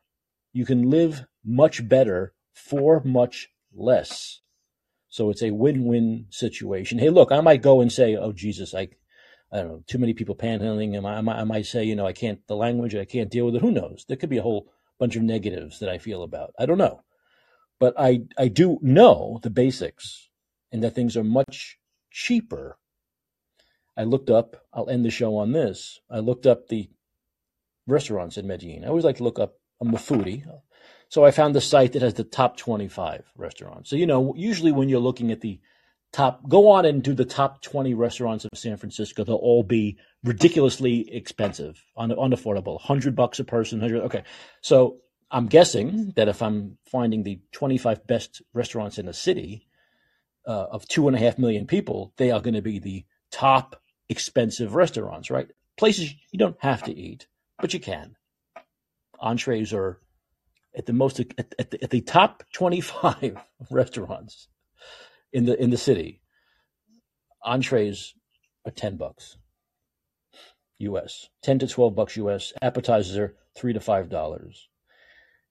You can live much better for much less. So it's a win-win situation. Hey, look, I might go and say, "Oh Jesus, I, I don't know, too many people panhandling." I, I, I might say, you know, I can't the language, I can't deal with it. Who knows? There could be a whole bunch of negatives that I feel about. I don't know, but I I do know the basics, and that things are much cheaper. I looked up. I'll end the show on this. I looked up the restaurants in Medellin. I always like to look up. I'm a foodie. So I found the site that has the top 25 restaurants. So, you know, usually when you're looking at the top, go on and do the top 20 restaurants of San Francisco. They'll all be ridiculously expensive, un- unaffordable, 100 bucks a person. 100, okay. So I'm guessing that if I'm finding the 25 best restaurants in a city uh, of two and a half million people, they are going to be the top expensive restaurants, right? Places you don't have to eat, but you can. Entrees are at the most at, at, the, at the top 25 restaurants in the in the city entrees are 10 bucks us 10 to 12 bucks us appetizers are 3 to 5 dollars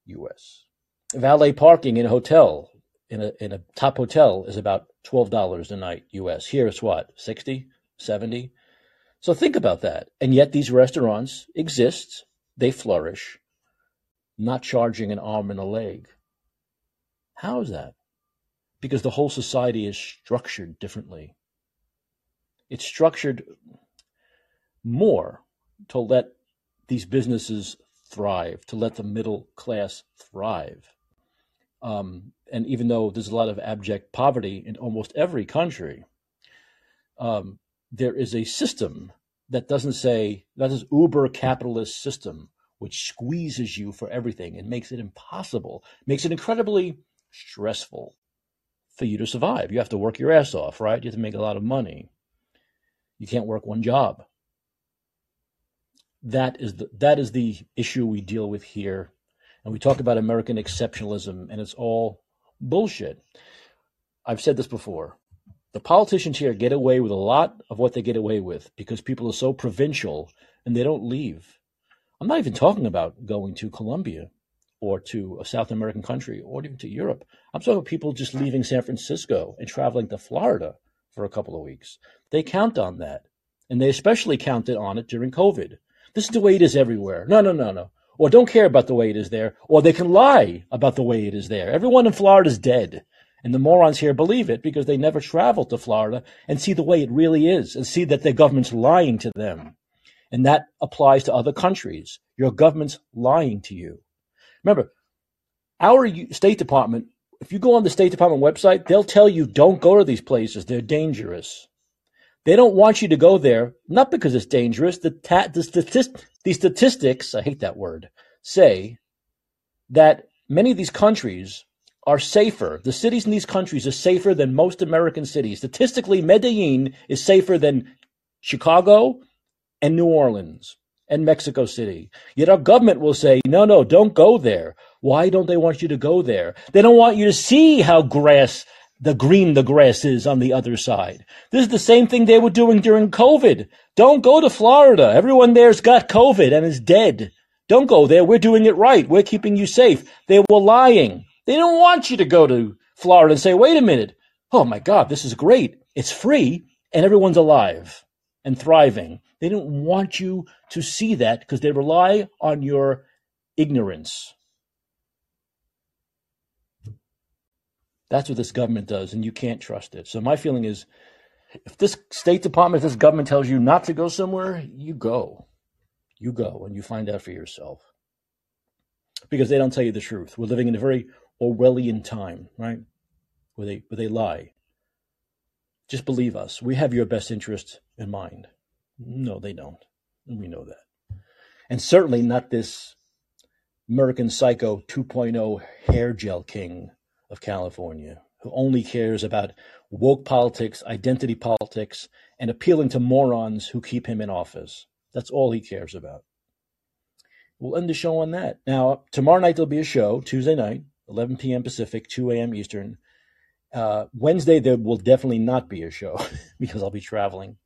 us valet parking in a hotel in a in a top hotel is about $12 a night us here it's what 60 70 so think about that. And yet these restaurants exist. They flourish not charging an arm and a leg. How is that? Because the whole society is structured differently. It's structured more to let these businesses thrive, to let the middle class thrive. Um, and even though there's a lot of abject poverty in almost every country, um, there is a system that doesn't say that is uber capitalist system which squeezes you for everything and makes it impossible, makes it incredibly stressful for you to survive. You have to work your ass off, right? You have to make a lot of money. You can't work one job. That is the that is the issue we deal with here. And we talk about American exceptionalism and it's all bullshit. I've said this before. The politicians here get away with a lot of what they get away with because people are so provincial and they don't leave. I'm not even talking about going to Colombia or to a South American country or even to Europe. I'm talking about people just leaving San Francisco and traveling to Florida for a couple of weeks. They count on that. And they especially counted on it during COVID. This is the way it is everywhere. No, no, no, no. Or don't care about the way it is there. Or they can lie about the way it is there. Everyone in Florida is dead. And the morons here believe it because they never traveled to Florida and see the way it really is and see that their government's lying to them. And that applies to other countries. Your government's lying to you. Remember, our State Department, if you go on the State Department website, they'll tell you don't go to these places. They're dangerous. They don't want you to go there, not because it's dangerous. The, ta- the, statist- the statistics, I hate that word, say that many of these countries are safer. The cities in these countries are safer than most American cities. Statistically, Medellin is safer than Chicago, and New Orleans and Mexico City. Yet our government will say, no, no, don't go there. Why don't they want you to go there? They don't want you to see how grass, the green the grass is on the other side. This is the same thing they were doing during COVID. Don't go to Florida. Everyone there's got COVID and is dead. Don't go there. We're doing it right. We're keeping you safe. They were lying. They don't want you to go to Florida and say, wait a minute. Oh my God, this is great. It's free and everyone's alive and thriving. They don't want you to see that because they rely on your ignorance. That's what this government does, and you can't trust it. So my feeling is if this State Department, if this government tells you not to go somewhere, you go. You go and you find out for yourself. Because they don't tell you the truth. We're living in a very Orwellian time, right? Where they where they lie. Just believe us. We have your best interest in mind. No, they don't. We know that. And certainly not this American Psycho 2.0 hair gel king of California who only cares about woke politics, identity politics, and appealing to morons who keep him in office. That's all he cares about. We'll end the show on that. Now, tomorrow night there'll be a show, Tuesday night, 11 p.m. Pacific, 2 a.m. Eastern. Uh, Wednesday, there will definitely not be a show because I'll be traveling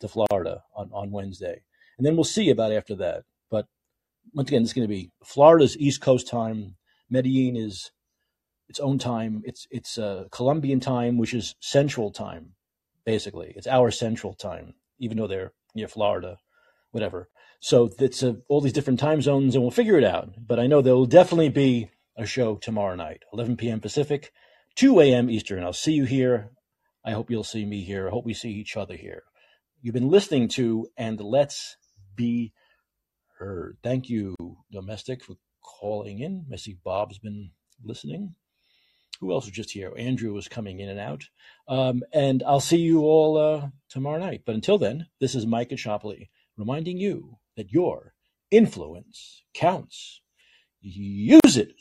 to Florida on, on Wednesday. And then we'll see about after that. But once again, it's going to be Florida's East Coast time. Medellin is its own time. It's it's uh, Colombian time, which is Central time, basically. It's our Central time, even though they're near Florida, whatever. So it's uh, all these different time zones, and we'll figure it out. But I know there will definitely be a show tomorrow night, 11 p.m. Pacific, 2 a.m. Eastern. I'll see you here. I hope you'll see me here. I hope we see each other here. You've been listening to And Let's Be Heard. Thank you, Domestic, for calling in. Missy Bob's been listening. Who else was just here? Andrew was coming in and out. Um, and I'll see you all uh, tomorrow night. But until then, this is Mike Caccioppoli reminding you that your influence counts. Use it.